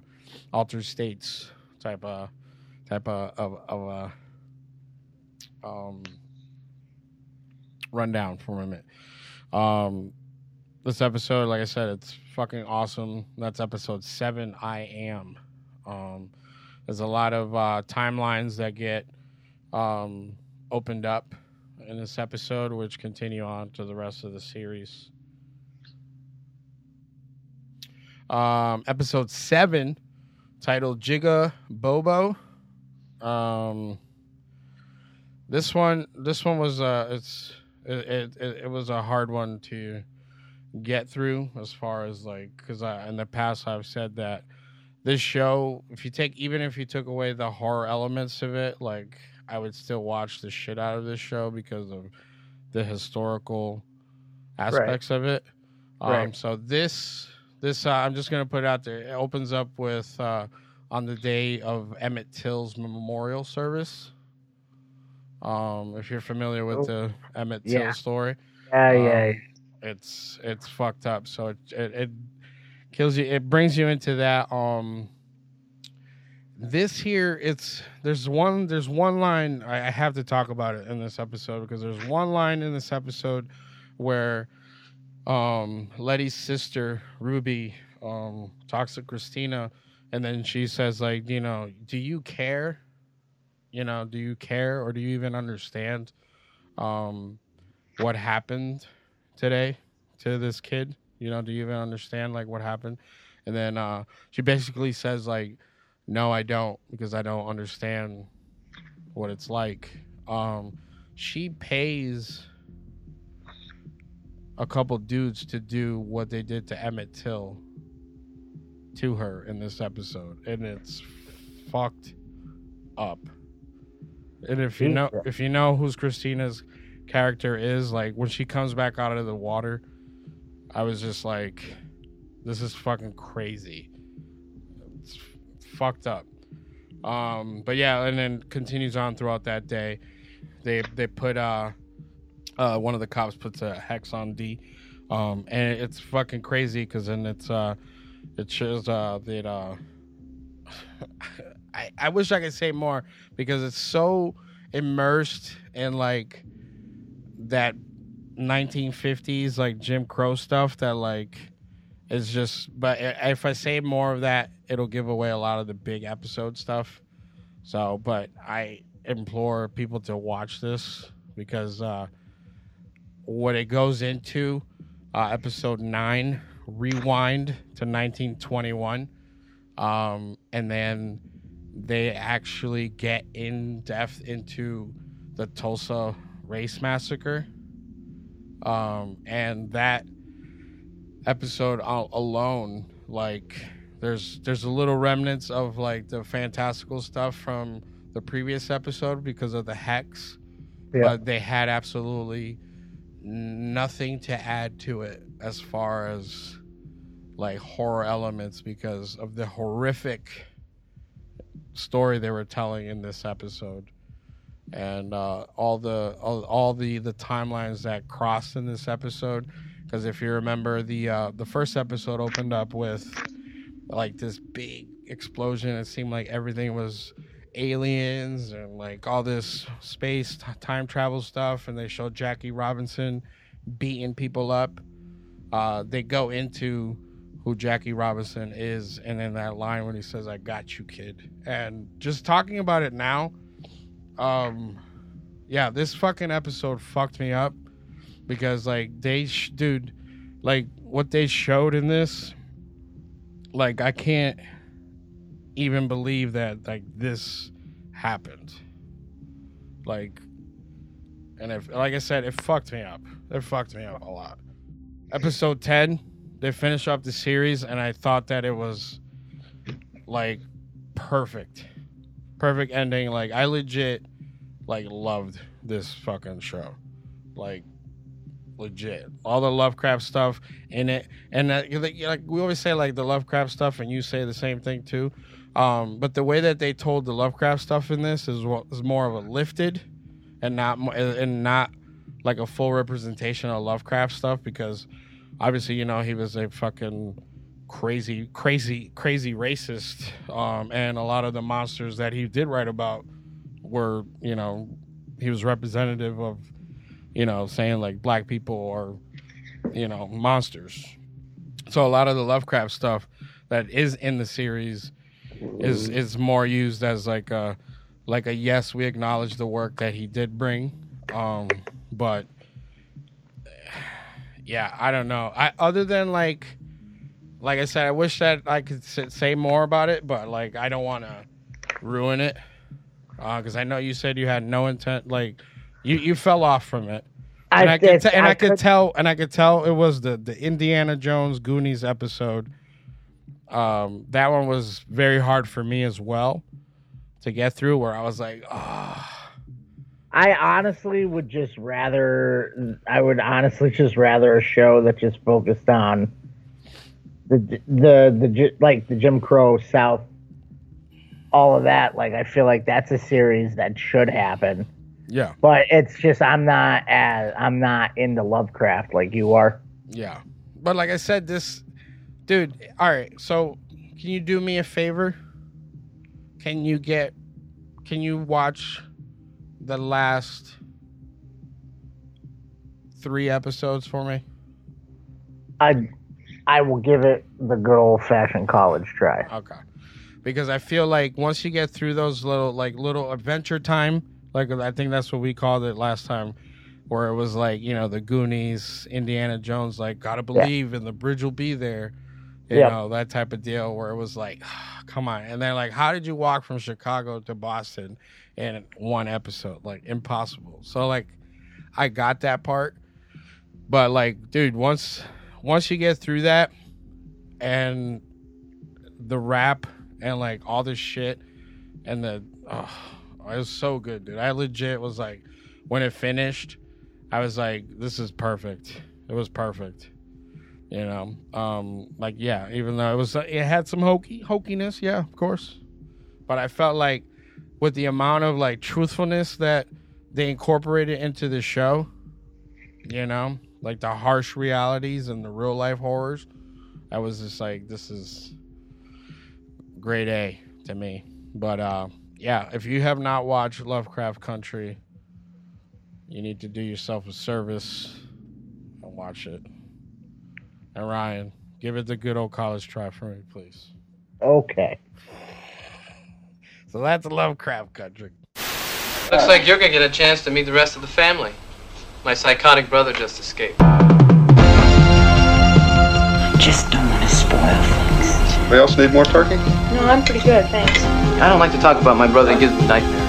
altered states type of type of of, of um, rundown for a minute. Um, this episode, like I said, it's fucking awesome. That's episode seven. I am. Um, there's a lot of uh, timelines that get um, opened up in this episode, which continue on to the rest of the series. Um, episode seven, titled Jigga Bobo. Um, this one, this one was uh, it's it, it it was a hard one to get through as far as like because in the past I've said that this show, if you take even if you took away the horror elements of it, like I would still watch the shit out of this show because of the historical aspects of it. Um, Right. So this this uh, I'm just gonna put it out there. It opens up with uh, on the day of Emmett Till's memorial service. Um, if you're familiar with Oh. the Emmett Yeah. Till story, Yeah, um, yeah. it's it's fucked up. So it, it it kills you. It brings you into that. Um, this here, it's there's one there's one line I, I have to talk about it in this episode because there's one line in this episode where um Leti's sister Ruby um talks to Christina and then she says like you know do you care you know do you care or do you even understand um what happened today to this kid you know do you even understand like what happened? And then uh she basically says like no i don't because i don't understand what it's like. Um she pays a couple dudes to do what they did to emmett till to her in this episode and it's fucked up. And if you know if you know who's christina's character is like when she comes back out of the water i was just like this is fucking crazy. It's fucked up. Um but yeah and then continues on throughout that day. They they put uh uh one of the cops puts a hex on d. Um and it's fucking crazy because then it's uh it shows uh that uh (laughs) I, I wish I could say more because it's so immersed in like that 1950s like Jim Crow stuff that like is just but if I say more of that it'll give away a lot of the big episode stuff. So, but I implore people to watch this because uh what it goes into uh episode 9 rewind to 1921 um and then they actually get in depth into the Tulsa race massacre. Um, and that episode al- alone, like, there's there's a little remnants of like the fantastical stuff from the previous episode because of the hex, Yeah. but they had absolutely nothing to add to it as far as like horror elements because of the horrific story they were telling in this episode. And uh, all the all, all the the timelines that crossed in this episode. Because if you remember, the uh, the first episode opened up with like this big explosion. It seemed like everything was aliens and like all this space t- time travel stuff, and they showed Jackie Robinson beating people up. Uh, they go into who Jackie Robinson is, and then that line when he says, "I got you, kid," and just talking about it now, um, yeah, this fucking episode fucked me up because like they, sh- dude, like what they showed in this, like I can't even believe that like this happened, like, and if like I said, it fucked me up. It fucked me up a lot. Episode ten they finished up the series and I thought that it was like perfect. Perfect ending. Like I legit like loved this fucking show. Like legit. All the Lovecraft stuff in it and uh, like like, we always say like the Lovecraft stuff and you say the same thing too. Um, but the way that they told the Lovecraft stuff in this is what is more of a lifted and not and not like a full representation of Lovecraft stuff because obviously you know he was a fucking crazy crazy crazy racist um and a lot of the monsters that he did write about were you know he was representative of you know saying like black people are you know monsters so a lot of the lovecraft stuff that is in the series is is more used as like a like a yes we acknowledge the work that he did bring um but (sighs) yeah, I don't know. I other than like, like I said, I wish that I could say more about it, but like I don't want to ruin it because I know you said you had no intent. Like you, you fell off from it, I and I, could did- and I, I could could- tell, and I could tell it was the the Indiana Jones Goonies episode. Um, that one was very hard for me as well to get through. Where I was like, oh, I honestly would just rather. I would honestly just rather a show that just focused on the the the like the Jim Crow South, all of that. Like I feel like that's a series that should happen. yeah, But it's just I'm not as I'm not into Lovecraft like you are. Yeah. But like I said, this dude, all right, so can you do me a favor? Can you get can you watch the last three episodes for me? I I will give it the good old fashioned college try. Okay. Because I feel like once you get through those little like little adventure time, like I think that's what we called it last time, where it was like, you know, the Goonies, Indiana Jones, like gotta believe and the bridge will be there. You Yep. know, that type of deal where it was like, ah, come on. And then like, how did you walk from Chicago to Boston in one episode? Like impossible. So like I got that part. But like, dude, once once you get through that and the rap and like all this shit and the oh, it was so good, dude. I legit was like when it finished, I was like, this is perfect. It was perfect. You know, um, like yeah, even though it was it had some hokey hokiness, yeah, of course. But I felt like with the amount of like truthfulness that they incorporated into the show, you know, like the harsh realities and the real life horrors, I was just like, this is grade A to me. But uh, yeah, if you have not watched Lovecraft Country, you need to do yourself a service and watch it. And Ryan, give it the good old college try for me, please. Okay. So that's Lovecraft Country. Looks like you're gonna get a chance to meet the rest of the family. My psychotic brother just escaped. I just don't want to spoil things. Anybody else need more turkey? No, I'm pretty good, thanks. I don't like to talk about my brother. It gives me nightmares.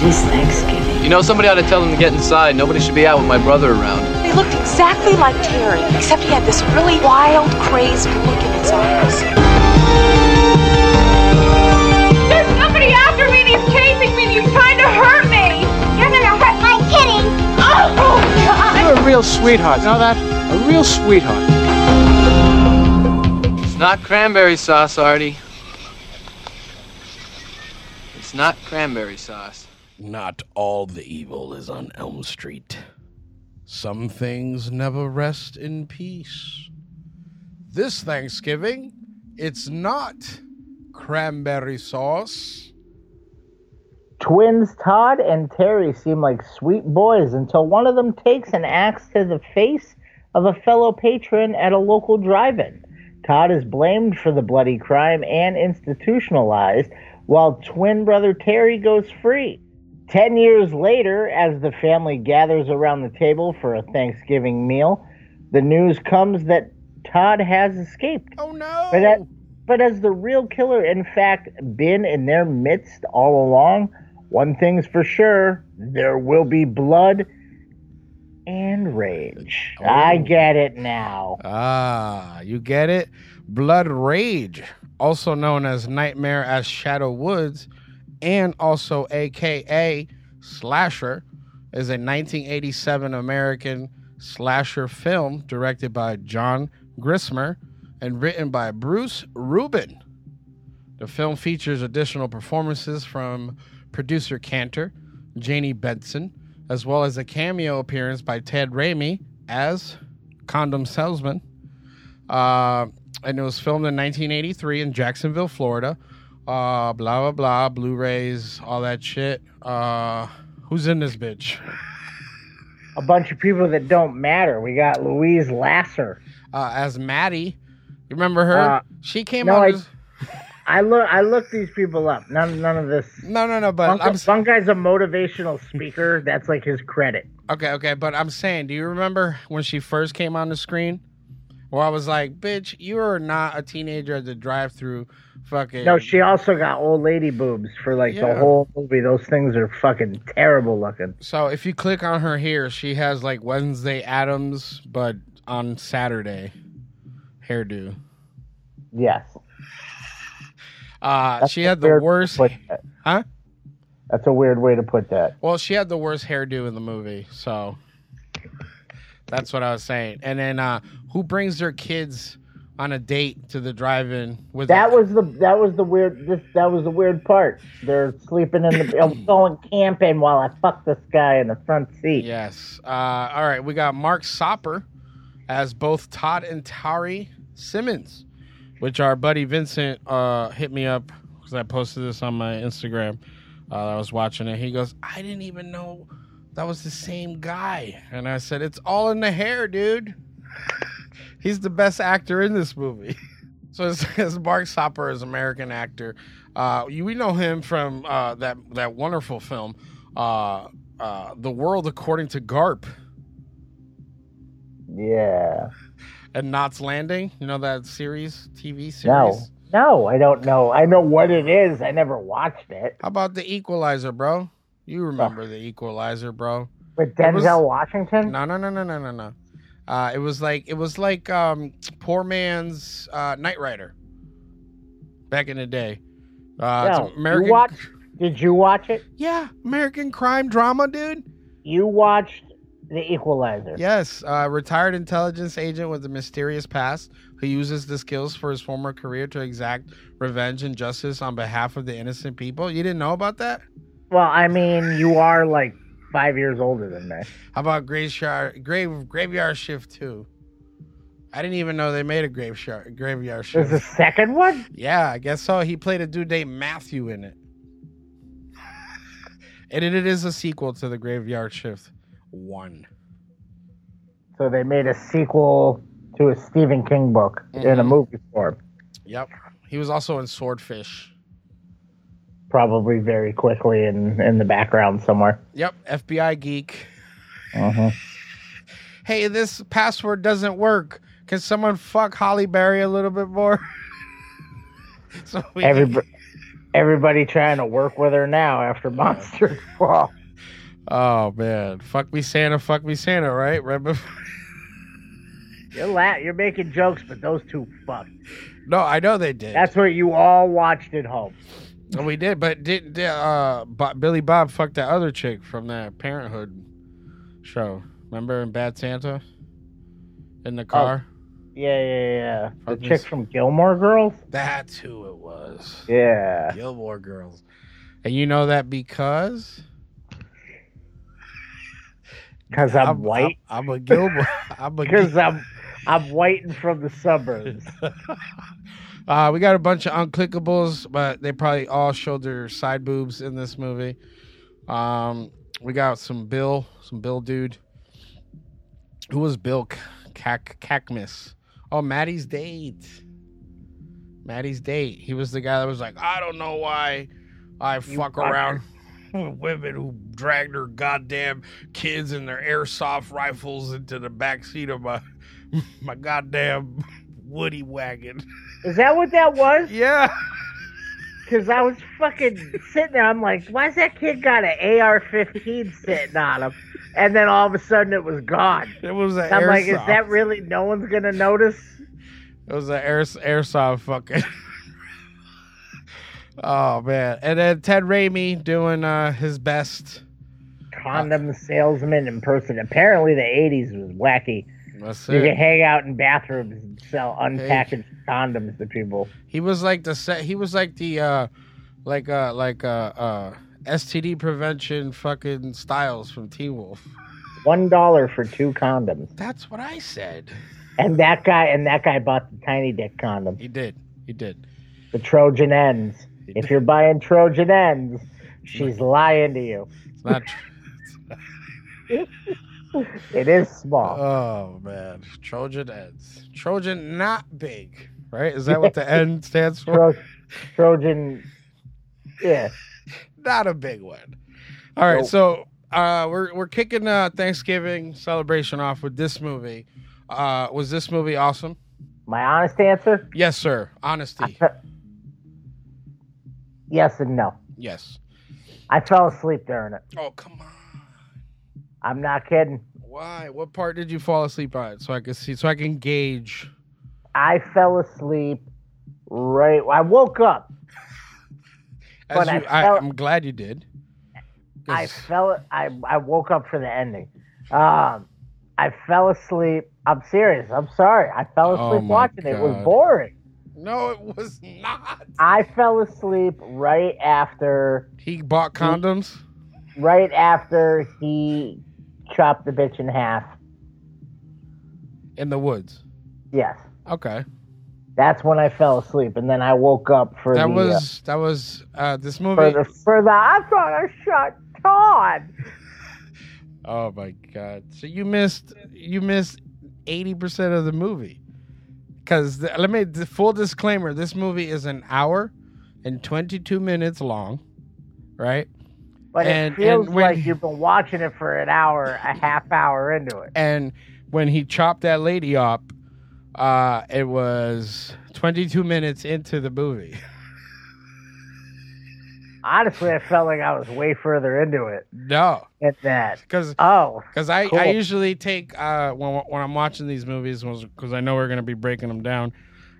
This Thanksgiving. You know, somebody ought to tell him to get inside. Nobody should be out with my brother around. He looked exactly like Terry, except he had this really wild, crazed look in his eyes. There's somebody after me and he's chasing me and he's trying to hurt a real sweetheart. You know that? A real sweetheart. It's not cranberry sauce, Artie. It's not cranberry sauce. Not all the evil is on Elm Street. Some things never rest in peace. This Thanksgiving, it's not cranberry sauce. Twins Todd and Terry seem like sweet boys until one of them takes an axe to the face of a fellow patron at a local drive in. Todd is blamed for the bloody crime and institutionalized, while twin brother Terry goes free. Ten years later, as the family gathers around the table for a Thanksgiving meal, the news comes that Todd has escaped. Oh no! But, that, but has the real killer, in fact, been in their midst all along? One thing's for sure there will be blood and rage. I get it now. Ah, you get it? Blood Rage, also known as Nightmare at Shadow Woods, and also AKA Slasher, is a 1987 American slasher film directed by John Grissmer and written by Bruce Rubin. The film features additional performances from producer Kanter, Jayne Bentzen, as well as a cameo appearance by Ted Raimi as condom salesman. Uh, and it was filmed in 1983 in Jacksonville, Florida. Uh, blah blah blah, Blu-rays, all that shit. Uh, who's in this bitch? A bunch of people that don't matter. We got Louise Lasser. Uh, as Maddie, you remember her? Uh, she came no, on. I- this- I look. I look these people up. None. None of this. No, no, no. But One, I'm guy's a motivational speaker. That's like his credit. Okay, okay, but I'm saying, do you remember when she first came on the screen? Where I was like, bitch, you are not a teenager at the drive through fucking No, she also got old lady boobs for like Yeah. the whole movie. Those things are fucking terrible looking. So if you click on her here, she has like Wednesday Addams, but on Saturday hairdo. Yes. Uh she had the weird way to worst. Huh? That's a weird way to put that. Well, she had the worst hairdo in the movie, so that's what I was saying. And then uh who brings their kids on a date to the drive-in with That was the that was the weird this that was the weird part. They're sleeping in the I'm going camping while I fuck this guy in the front seat. Yes. Uh, all right, we got Mark Soper as both Todd and Terry Simmons, which our buddy Vincent uh, hit me up because I posted this on my Instagram. Uh, I was watching it. He goes, "I didn't even know that was the same guy," and I said, "It's all in the hair, dude. (laughs) He's the best actor in this movie." (laughs) So it says Mark Soper is American actor. Uh, we know him from uh, that that wonderful film, uh, uh, The World According to Garp Yeah. And Knots Landing. You know that series, TV series. No. No, I don't know. I know what it is. I never watched it. How about The Equalizer, bro? You remember The Equalizer, bro? With It was- Denzel Washington? No, no, no, no, no, no, no. Uh, it was like it was like um, poor man's uh, Knight Rider back in the day. Uh, No, it's American. You watch, did you watch it? Yeah, American crime drama, dude. You watched The Equalizer. Yes, uh, retired intelligence agent with a mysterious past who uses the skills for his former career to exact revenge and justice on behalf of the innocent people. You didn't know about that? Well, I mean, you are like five years older than me. How about Graveyard, grave, graveyard Shift 2? I didn't even know they made a grave Graveyard There's Shift. a second one? Yeah, I guess so. He played a dude named Matthew in it. and it is a sequel to the Graveyard Shift 1. So they made a sequel to a Stephen King book in a Mhm. movie form. Yep. He was also in Swordfish. Probably very quickly in, in the background somewhere. Yep, FBI geek. Uh-huh. (laughs) Hey, this password doesn't work. Can someone fuck Halle Berry a little bit more? (laughs) so we Everybody, everybody trying to work with her now after Monster's Ball. Oh man, fuck me Santa, fuck me Santa, right? Right before- (laughs) You're la- you're making jokes, but those two fucked. No, I know they did. That's what you all watched at home. And we did, but did, did uh Billy Bob fuck that other chick from that Parenthood show? Remember in Bad Santa? In the car? Yeah, yeah, yeah. The chick this- from Gilmore Girls. That's who it was. Yeah. Gilmore Girls. And you know that because Because I'm, white. I'm, I'm a Gilmore. (laughs) I'm a Because I'm I'm white and from the suburbs. (laughs) Uh, we got a bunch of unclickables, but they probably all showed their side boobs in this movie. Um, we got some Bill, some Bill dude. Who was Bill Cac Cakmis? Oh, Maddie's date. Maddie's date. He was the guy that was like, I don't know why I fuck fucker. around women who dragged their goddamn kids and their airsoft rifles into the back seat of my (laughs) my goddamn woody wagon. Is that what that was? (laughs) Yeah. Because I was fucking sitting there. I'm like, why's that kid got an AR-15 sitting on him? And then all of a sudden it was gone. It was an I'm like, is that really no one's gonna notice? It was an air, airsoft fucking. (laughs) oh man! And then Ted Raimi doing uh, his best. Condom salesman in person. Apparently the 80s was wacky. That's You it. could hang out in bathrooms and sell unpackaged condoms to people. He was like the set. He was like the uh, like uh, like uh, uh, STD prevention fucking Stiles from Teen Wolf. One dollar for two condoms. That's what I said. And that guy and that guy bought the tiny dick condom. He did. He did. The Trojan ENZ. If you're buying Trojan ENZ, she's lying to you. It's not. Tr- (laughs) It is small. oh man, Trojan ENZ. Trojan not big, right? Is that what the N (laughs) stands for? Tro- Trojan, yeah. (laughs) not a big one. All right, Nope. so uh, we're we're kicking uh, Thanksgiving celebration off with this movie. Uh, was this movie awesome? My honest answer: Yes, sir. Honesty. Yes and no. Yes. I fell asleep during it. Oh come on. I'm not kidding. Why? What part did you fall asleep on? So I can see, so I can gauge. I fell asleep right. I woke up. (laughs) But you, I I, I'm glad you did. I fell. I I woke up for the ending. Um, I fell asleep. I'm serious. I'm sorry. I fell Oh asleep my watching it. It was boring. No, it was not. I fell asleep right after. He bought condoms. Right after he chopped the bitch in half. in the woods. Yes, Okay, that's when I fell asleep, and then I woke up for that the. uh, was that was uh, this for movie. the for the. I thought I shot Todd. Oh my god! So you missed you missed eighty percent of the movie. Because let me the full disclaimer: this movie is an hour and twenty two minutes long, right? But And- it feels and when- like you've been watching it for an hour, a half hour into it. And when he chopped that lady up, uh, it was twenty two minutes into the movie. (laughs) Honestly, I felt like I was way further into it No, at that. because Oh, Because I, I usually take uh when when I'm watching these movies because I know we're gonna be breaking them down.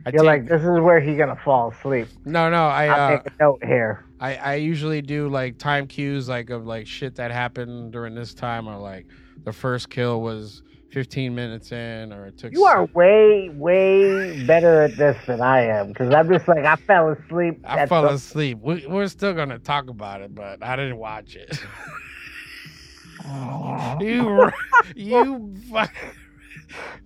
I you're take, like, this is where he's gonna fall asleep. no no I I'll uh, take a note here. I I usually do like time cues like of like shit that happened during this time or like the first kill was 15 minutes in or it took You are way, way better at this than I am because I'm just like I fell asleep. I fell the- asleep. We, we're still gonna talk about it, but I didn't watch it. (laughs) you you. (laughs)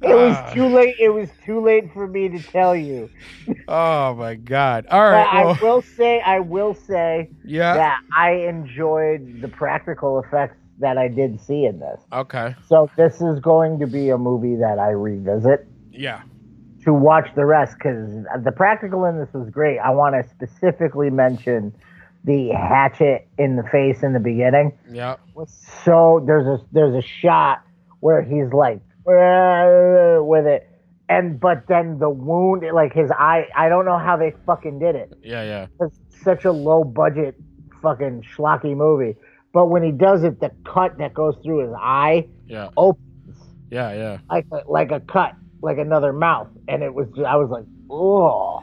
It was Ah. too late. It was too late for me to tell you. (laughs) Oh my god! all right But right. I will say, I will say Yeah. that I enjoyed the practical effects that I did see in this. okay. So this is going to be a movie that I revisit Yeah. to watch the rest because the practical in this was great. I want to specifically mention the hatchet in the face in the beginning. Yeah. So there's a there's a shot where he's like with it, and but then the wound, like his eye. I don't know how they fucking did it. Yeah. Yeah. It's such a low budget fucking schlocky movie. But when he does it, the cut that goes through his eye Yeah. opens Yeah. Yeah. like a, like a cut, like another mouth, and it was. I was like, oh,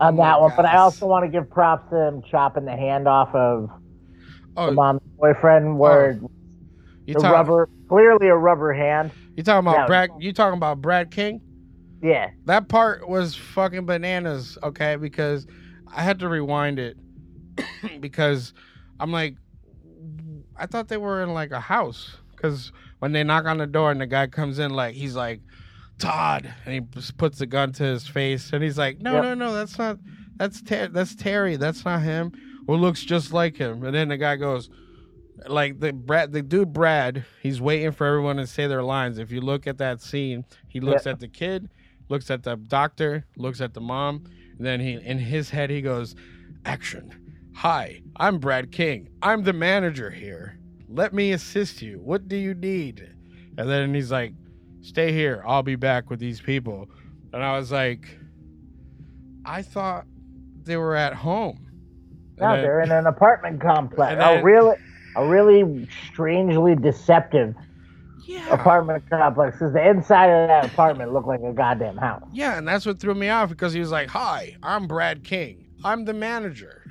on that one. But I also want to give props to him chopping the hand off of Oh, the mom's boyfriend, oh. where You the talk- rubber, clearly a rubber hand. You talking about. Brad? You talking about Brad King? Yeah, That part was fucking bananas. Okay, because I had to rewind it (coughs) because I'm like, I thought they were in like a house because when they knock on the door and the guy comes in, like he's like, Todd, and he puts the gun to his face, and he's like, No, no, no, that's not. That's Ter- that's Terry. That's not him. Well, looks just like him. And then the guy goes, like the Brad, the dude Brad, he's waiting for everyone to say their lines. If you look at that scene, he looks Yeah. at the kid, looks at the doctor, looks at the mom, and then he in his head he goes, "Action! Hi, I'm Brad King. I'm the manager here. Let me assist you. What do you need?" And then he's like, "Stay here. I'll be back with these people." And I was like, "I thought they were at home." No, And they're in an apartment complex. A really, a really strangely deceptive apartment complex. Because the inside of that apartment looked like a goddamn house. Yeah, and that's what threw me off because he was like, "Hi, I'm Brad King. I'm the manager."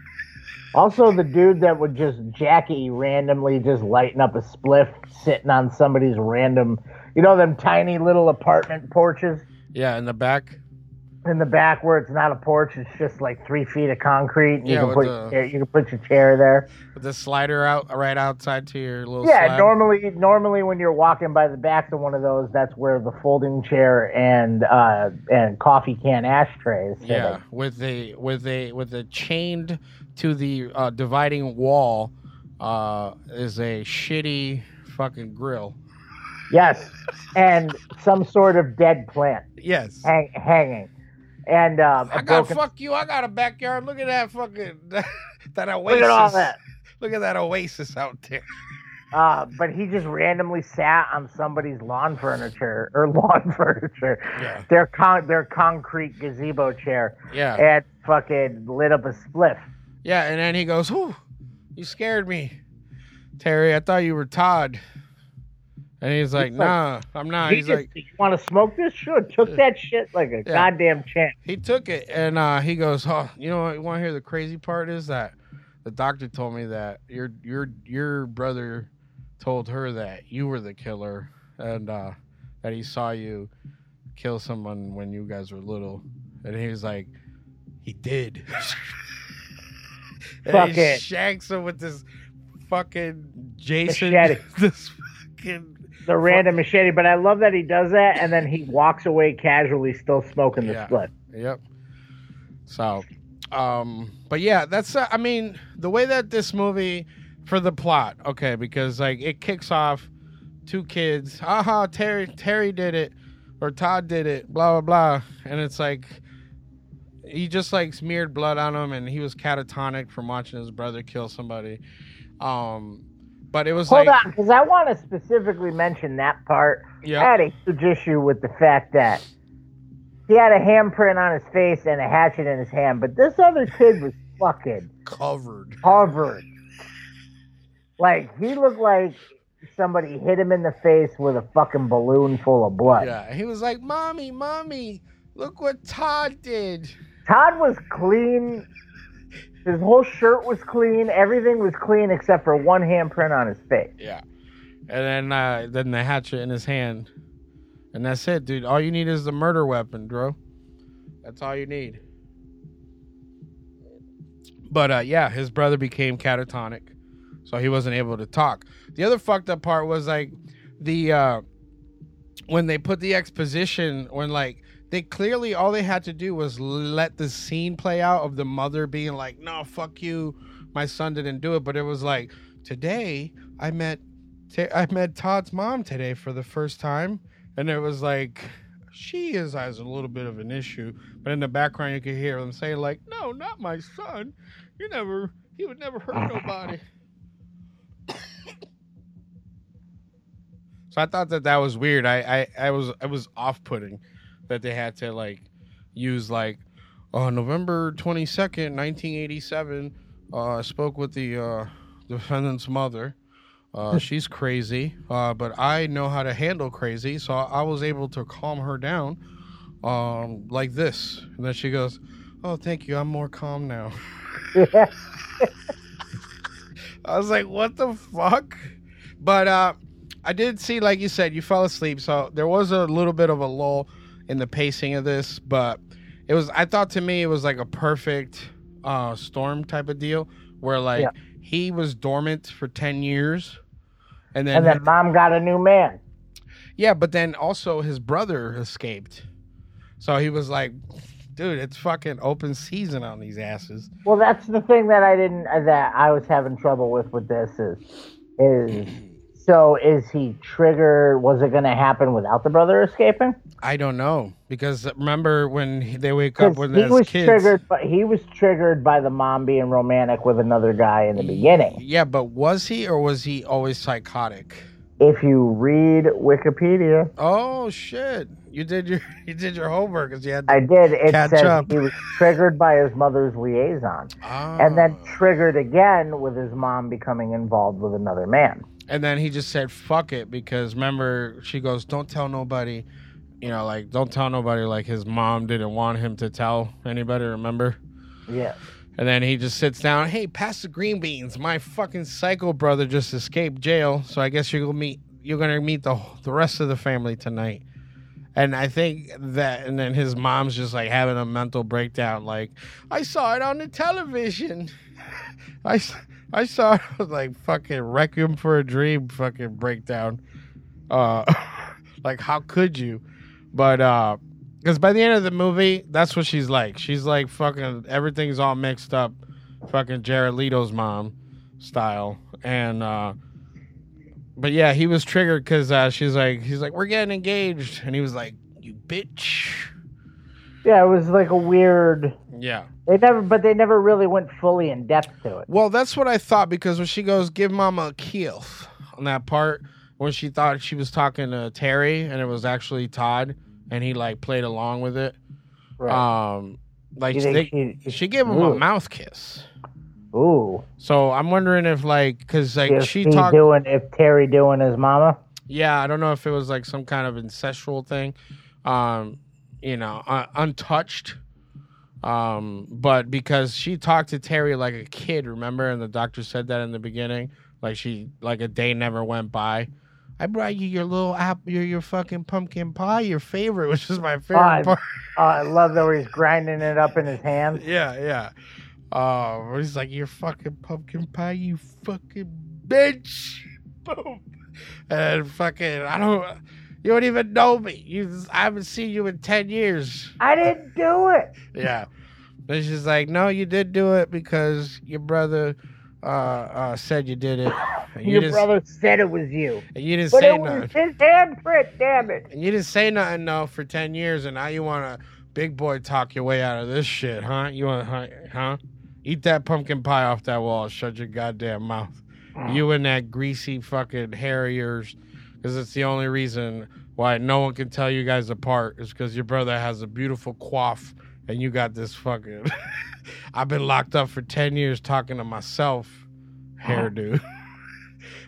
Also, the dude that would just Jackie randomly just lighting up a spliff sitting on somebody's random, you know, them tiny little apartment porches Yeah, in the back. in the back where it's not a porch, it's just like three feet of concrete. And you Yeah, can put the- your chair, you can put your chair there. With the slider out right outside to your little Yeah, slab. normally, normally when you're walking by the back of one of those, that's where the folding chair and uh, and coffee can ashtrays. Yeah, with a with a with a chained to the uh, dividing wall uh, is a shitty fucking grill. Yes, and some sort of dead plant Yes. hang, hanging, and um, I got broken- fuck you. I got a backyard. Look at that fucking (laughs) that oasis. Look at all that. (laughs) Look at that oasis out there. (laughs) Uh, but he just randomly sat on somebody's lawn furniture or lawn furniture. Yeah. Their con their concrete gazebo chair. Yeah. And fucking lit up a spliff. Yeah, and then he goes, "Whew, you scared me, Terry. I thought you were Todd." And he's like, He's like- "Nah, I'm not." he He's just, like, "You want to smoke this? Sure." Took that shit like a goddamn champ. He took it and uh, he goes, "Oh, you know what? You want to hear the crazy part is that the doctor told me that your your your brother told her that you were the killer and uh, that he saw you kill someone when you guys were little." And he was like, "He did." (laughs) Fuck he it. shanks him with this fucking Jason. Machete. (laughs) This fucking The random machete, but I love that he does that and then he walks away casually, still smoking the Yeah. split. Yep. So, um, but yeah, that's uh, I mean the way that this movie for the plot, okay, because like it kicks off two kids, aha, Terry Terry did it or Todd did it, blah blah blah, and it's like he just like smeared blood on him and he was catatonic from watching his brother kill somebody. Um, but it was like. Hold like on, because I want to specifically mention that part. Yeah. I had a huge issue with the fact that he had a handprint on his face and a hatchet in his hand, but this other kid was fucking covered. covered. Like he looked like somebody hit him in the face with a fucking balloon full of blood. Yeah, he was like, "Mommy, mommy, look what Todd did." Todd was clean. His whole shirt was clean. Everything was clean except for one handprint on his face. Yeah. And then uh, then the hatchet in his hand. And that's it, dude. All you need is the murder weapon, bro. That's all you need. But uh, yeah, his brother became catatonic, so he wasn't able to talk. The other fucked up part was like the uh, when they put the exposition when like they clearly all they had to do was let the scene play out of the mother being like, "No, fuck you, my son didn't do it," but it was like, "Today I met I met Todd's mom today for the first time," and it was like. She is has a little bit of an issue, but in the background you could hear them saying like, "No, not my son. You never. He would never hurt nobody." (coughs) So I thought that that was weird. I I, I was I was off putting that they had to like use like uh, November twenty second, nineteen eighty seven. Uh, I spoke with the uh, defendant's mother. Uh, she's crazy, uh, but I know how to handle crazy, so I was able to calm her down um, like this. And then she goes, "Oh, thank you. I'm more calm now." (laughs) I was like, "What the fuck?" But uh, I did see, like you said, you fell asleep, so there was a little bit of a lull in the pacing of this. But it was, I thought to me, it was like a perfect uh, storm type of deal, where like Yeah. he was dormant for ten years, And then, and then mom got a new man. yeah, but then also his brother escaped. So he was like, dude, it's fucking open season on these asses. Well, that's the thing that I didn't that I was having trouble with with this is is (clears throat) so is he triggered? Was it going to happen without the brother escaping? I don't know because remember when they wake up when he was kids. triggered, but he was triggered by the mom being romantic with another guy in the beginning. Yeah, but was he or was he always psychotic? If you read Wikipedia, Oh shit! You did your (laughs) you did your homework because you had. I did. It catch says up. he was triggered by his mother's liaison, and then Ah. triggered again with his mom becoming involved with another man. And then he just said, fuck it, because remember, she goes, don't tell nobody, you know, like, don't tell nobody, like, his mom didn't want him to tell anybody, remember? Yeah. And then he just sits down, hey, pass the green beans. My fucking psycho brother just escaped jail, so I guess you're gonna meet, you're gonna meet the, the rest of the family tonight. And I think that, and then his mom's just like having a mental breakdown, like, I saw it on the television. (laughs) I, I saw (laughs) it was like fucking Requiem for a Dream fucking breakdown. Uh, (laughs) like how could you? But uh, because by the end of the movie, that's what she's like. She's like fucking everything's all mixed up, fucking Jared Leto's mom style. And uh, but yeah, he was triggered because uh, she's like, he's like, we're getting engaged, and he was like, you bitch. Yeah, it was like a weird. Yeah. They never, but they never really went fully in depth to it. Well, that's what I thought because when she goes, "Give Mama a kiss," on that part when she thought she was talking to Terry and it was actually Todd, and he like played along with it. Right. Um, like they, think she, gave him a mouth kiss. Ooh. So I'm wondering if like because like If she he talked. doing if Terry doing his mama. Yeah, I don't know if it was like some kind of incestual thing, um, you know, uh, untouched. Um, but because she talked to Terry like a kid, remember, and the doctor said that in the beginning, like she like a day never went by. I brought you your little apple, your your fucking pumpkin pie, your favorite, which is my Oh, favorite I, part. oh, I love that he's grinding it up in his hand. (laughs) Yeah, yeah. Uh, he's like, "Your fucking pumpkin pie, you fucking bitch." (laughs) Boom. And fucking, I don't, you don't even know me. You, I haven't seen you in ten years. I didn't do it. Yeah. And she's like, "No, you did do it because your brother uh, uh, said you did it. And you Your didn't- brother said it was you. And you didn't but say it was nothing. his handprint. Damn it. And you didn't say nothing though for ten years, and now you want to big boy talk your way out of this shit, huh? You want, huh? huh? Eat that pumpkin pie off that wall. Shut your goddamn mouth. You and that greasy fucking yours, because it's the only reason why no one can tell you guys apart is because your brother has a beautiful coif and you got this fucking. (laughs) I've been locked up for ten years talking to myself, hairdo. (laughs)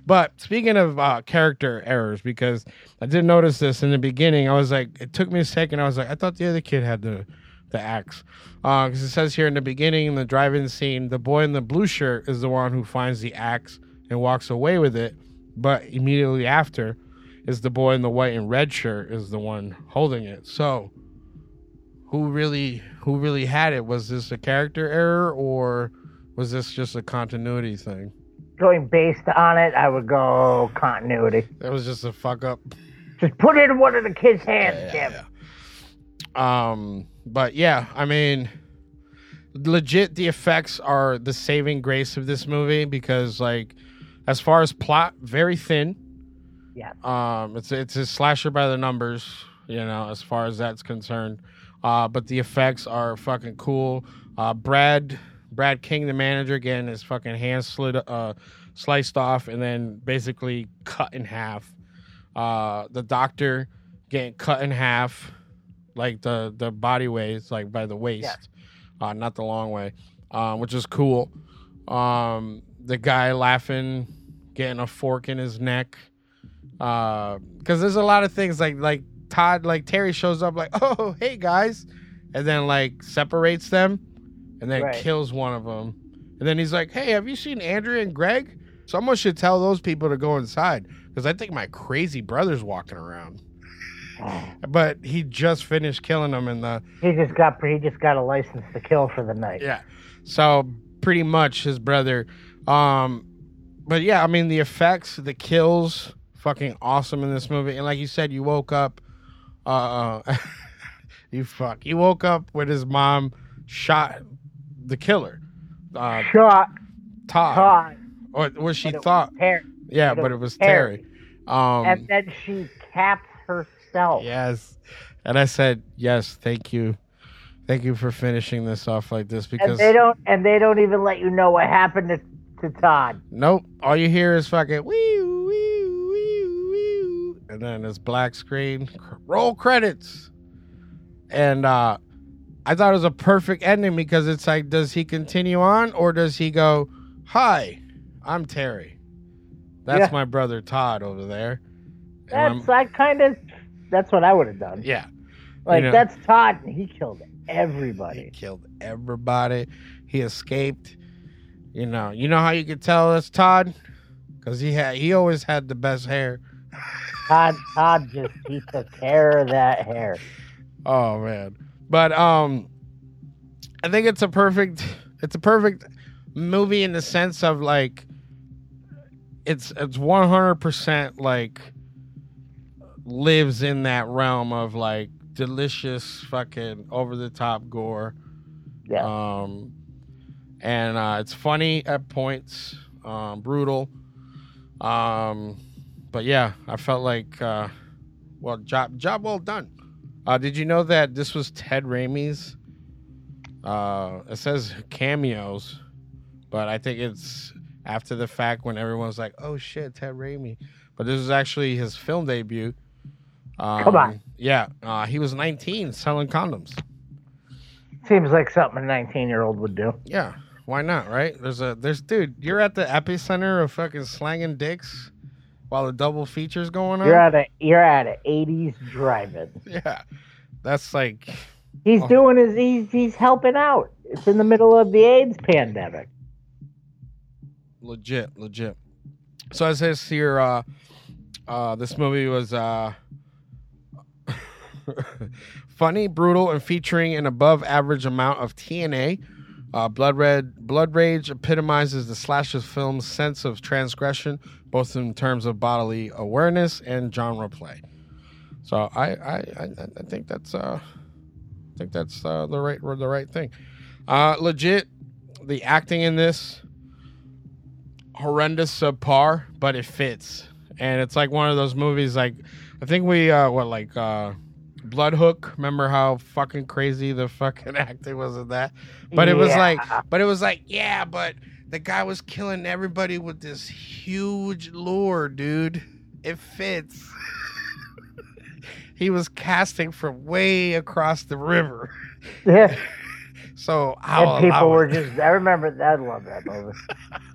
But speaking of uh, character errors, because I did notice this in the beginning, I was like, it took me a second. I was like, I thought the other kid had the the axe, because it says here in the beginning, in the drive-in scene, the boy in the blue shirt is the one who finds the axe and walks away with it, but immediately after, is the boy in the white and red shirt is the one holding it. So, who really who really had it? Was this a character error or was this just a continuity thing? Going based on it, I would go continuity. That was just a fuck up. Just put it in one of the kids' hands, Tim. Um, but yeah, I mean, legit, the effects are the saving grace of this movie because, like, as far as plot, very thin. Yeah. Um, it's it's a slasher by the numbers, you know, as far as that's concerned. Uh, but the effects are fucking cool. Uh, Brad Brad King, the manager, getting his fucking hand slit, uh, sliced off and then basically cut in half. Uh, the doctor getting cut in half, like the the body waist, like by the waist, uh, not the long way, um, which is cool. Um, the guy laughing, getting a fork in his neck, because there's a lot of things like like Todd, like Terry shows up, like (laughs) oh hey guys, and then like separates them, and then Right. kills one of them, and then he's like, hey, have you seen Andrea and Greg? Someone should tell those people to go inside because I think my crazy brother's walking around. (sighs) But he just finished killing them in the He just got he just got a license to kill for the night. yeah. So pretty much his brother, um, but yeah, I mean the effects, the kills, fucking awesome in this movie. And like you said, you woke up, uh, (laughs) you fuck, you woke up with his mom shot the killer, uh, Shot Todd, Todd. or what she But thought. was Terry. Yeah, But it was was Terry. Terry. Um, and then she caps herself. yes, and I said yes, thank you, thank you for finishing this off like this because And they don't and they don't even let you know what happened to, to Todd. Nope. All you hear is fucking wee, and then this black screen. Roll credits. And uh I thought it was a perfect ending because it's like, does he continue on or does he go, "Hi, I'm Terry. That's Yeah. my brother Todd over there." And That's I kind of that's what I would have done. yeah. Like You know- that's Todd and he killed everybody. He killed everybody. He escaped. You know, you know how you could tell it's Todd because he had he always had the best hair. Todd Todd just he took care of that hair. Oh man. But um I think it's a perfect it's a perfect movie in the sense of like it's it's 100% like lives in that realm of like delicious fucking over the top gore. Yeah. Um and uh it's funny at points, um brutal. Um but yeah, I felt like uh well job job well done. Uh, did you know that this was Ted Raimi's? Uh, it says cameos, but I think it's after the fact when everyone's like, "Oh shit, Ted Raimi," but this is actually his film debut. Um, Come on. yeah, uh, he was 19 selling condoms. Seems like something a 19 year old would do. Yeah, why not? Right? There's a there's dude. You're at the epicenter of fucking slanging dicks while the double features going on. You're at a you're at a 80s drive-in. (laughs) yeah, that's like He's Oh. doing his he's he's helping out. It's in the middle of the AIDS pandemic. legit, legit. So as says here, uh, uh, this movie was uh, (laughs) funny, brutal, and featuring an above-average amount of TNA. Uh, Blood Red, Blood Rage epitomizes the slasher film's sense of transgression, both in terms of bodily awareness and genre play. So I, I, I, I think that's, uh, I think that's uh, the right, the right thing. Uh, legit, the acting in this horrendous subpar, but it fits. And it's like one of those movies like I think we uh what like uh Blood Hook, remember how fucking crazy the fucking (laughs) acting was in that? But it was like but it was like, yeah, but the guy was killing everybody with this huge lure, dude. It fits. he was casting from way across the river. Yeah. (laughs) So I'll and people were just I remember that I love that movie. (laughs)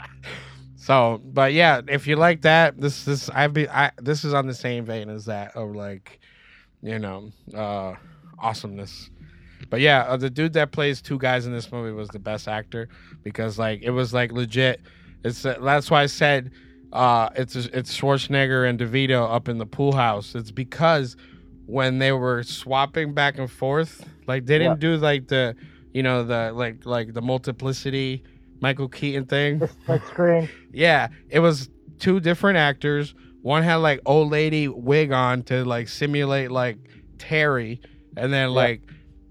So, but yeah, if you like that, this this I be I this is on the same vein as that of like, you know, uh awesomeness. But yeah, uh, the dude that plays two guys in this movie was the best actor because like it was like legit. It's uh, that's why I said uh it's it's Schwarzenegger and DeVito up in the pool house. It's because when they were swapping back and forth, like they didn't do like the you know the like like the multiplicity Michael Keaton thing. Split screen. (laughs) Yeah, it was two different actors. One had like old lady wig on to like simulate like Terry, and then like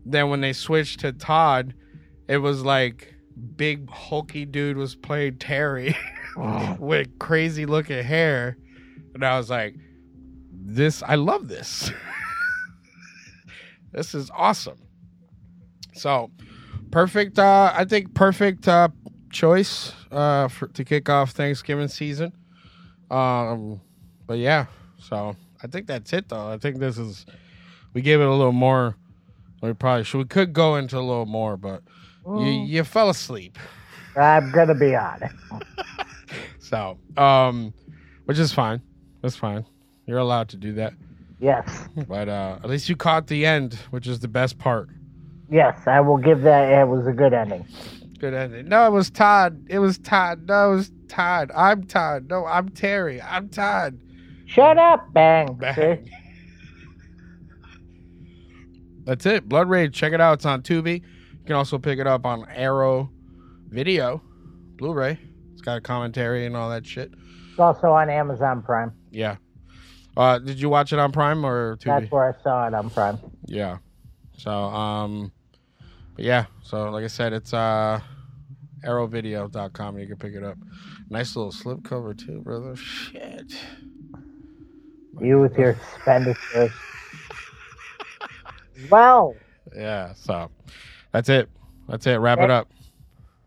then when they switched to Todd, it was like big hulky dude was playing Terry (laughs) with crazy looking hair, and I was like, this I love this. (laughs) this is awesome. So perfect. Uh, I think perfect uh, choice uh, for, to kick off Thanksgiving season. Um, but yeah, so I think that's it though. I think this is we gave it a little more. We probably should. We could go into a little more, but you Mm. you fell asleep. I'm gonna be honest. (laughs) So um, which is fine. That's fine. You're allowed to do that. Yes. But uh, at least you caught the end, which is the best part. Yes, I will give that it was a good ending. Good ending. No, it was Todd. It was Todd. No, it was Todd. I'm Todd. No, I'm Terry. I'm Todd. Shut up, bang. Bang. That's it. Blood Rage. Check it out. It's on Tubi. You can also pick it up on Arrow Video, Blu-ray. It's got a commentary and all that shit. It's also on Amazon Prime. Yeah. Uh, did you watch it on Prime or Tubi? That's where I saw it on Prime. Yeah. So, um, but yeah. So, like I said, it's uh, arrowvideo.com. You can pick it up. Nice little slipcover too, brother. Shit. You with your expenditures. well, Yeah. So, that's it. That's it. Wrap it up.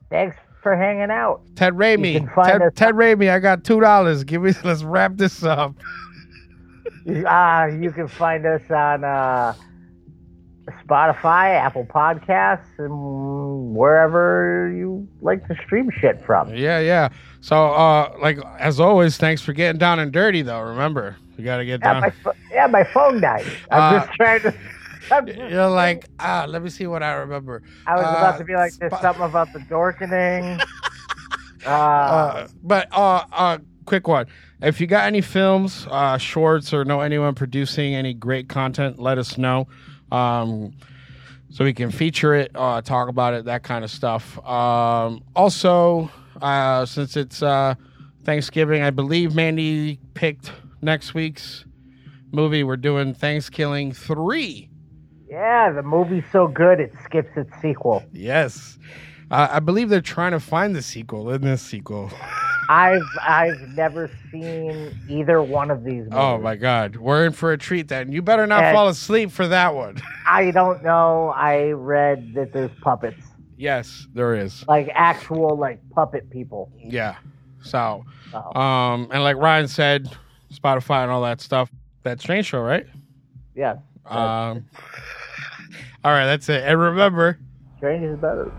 thanks for hanging out. Ted Raimi. Ted, us- Ted Raimi. I got two dollars. Give me. (laughs) Let's wrap this up. Uh, you can find us on uh, Spotify, Apple Podcasts, and wherever you like to stream shit from. Yeah, yeah. So, uh, like as always, thanks for getting down and dirty. Though, remember, you got to get Yeah, down. my, pho- yeah, my phone died. I'm Uh, just trying to. (laughs) Just- You're like, ah, let me see what I remember. I was Uh, about to be like, there's something about the dorkening. (laughs) Uh, Uh, but uh, uh, quick one. If you got any films, uh, shorts, or know anyone producing any great content, let us know. Um, so we can feature it, uh, talk about it, that kind of stuff. Um, also, uh, since it's uh, Thanksgiving, I believe Mandie picked next week's movie. We're doing ThanksKilling 3. yeah, the movie's so good it skips its sequel. Yes. Uh, I believe they're trying to find the sequel in this sequel. (laughs) I've I've never seen either one of these movies. Oh my God, we're in for a treat then. You better not And- fall asleep for that one. (laughs) I don't know. I read that there's puppets, yes, there is. like actual like puppet people. Yeah. So, Oh. um, and like Ryan said, Spotify and all that stuff. That strange show, right? Yeah. Um. all right, that's it. And remember, Strange is better.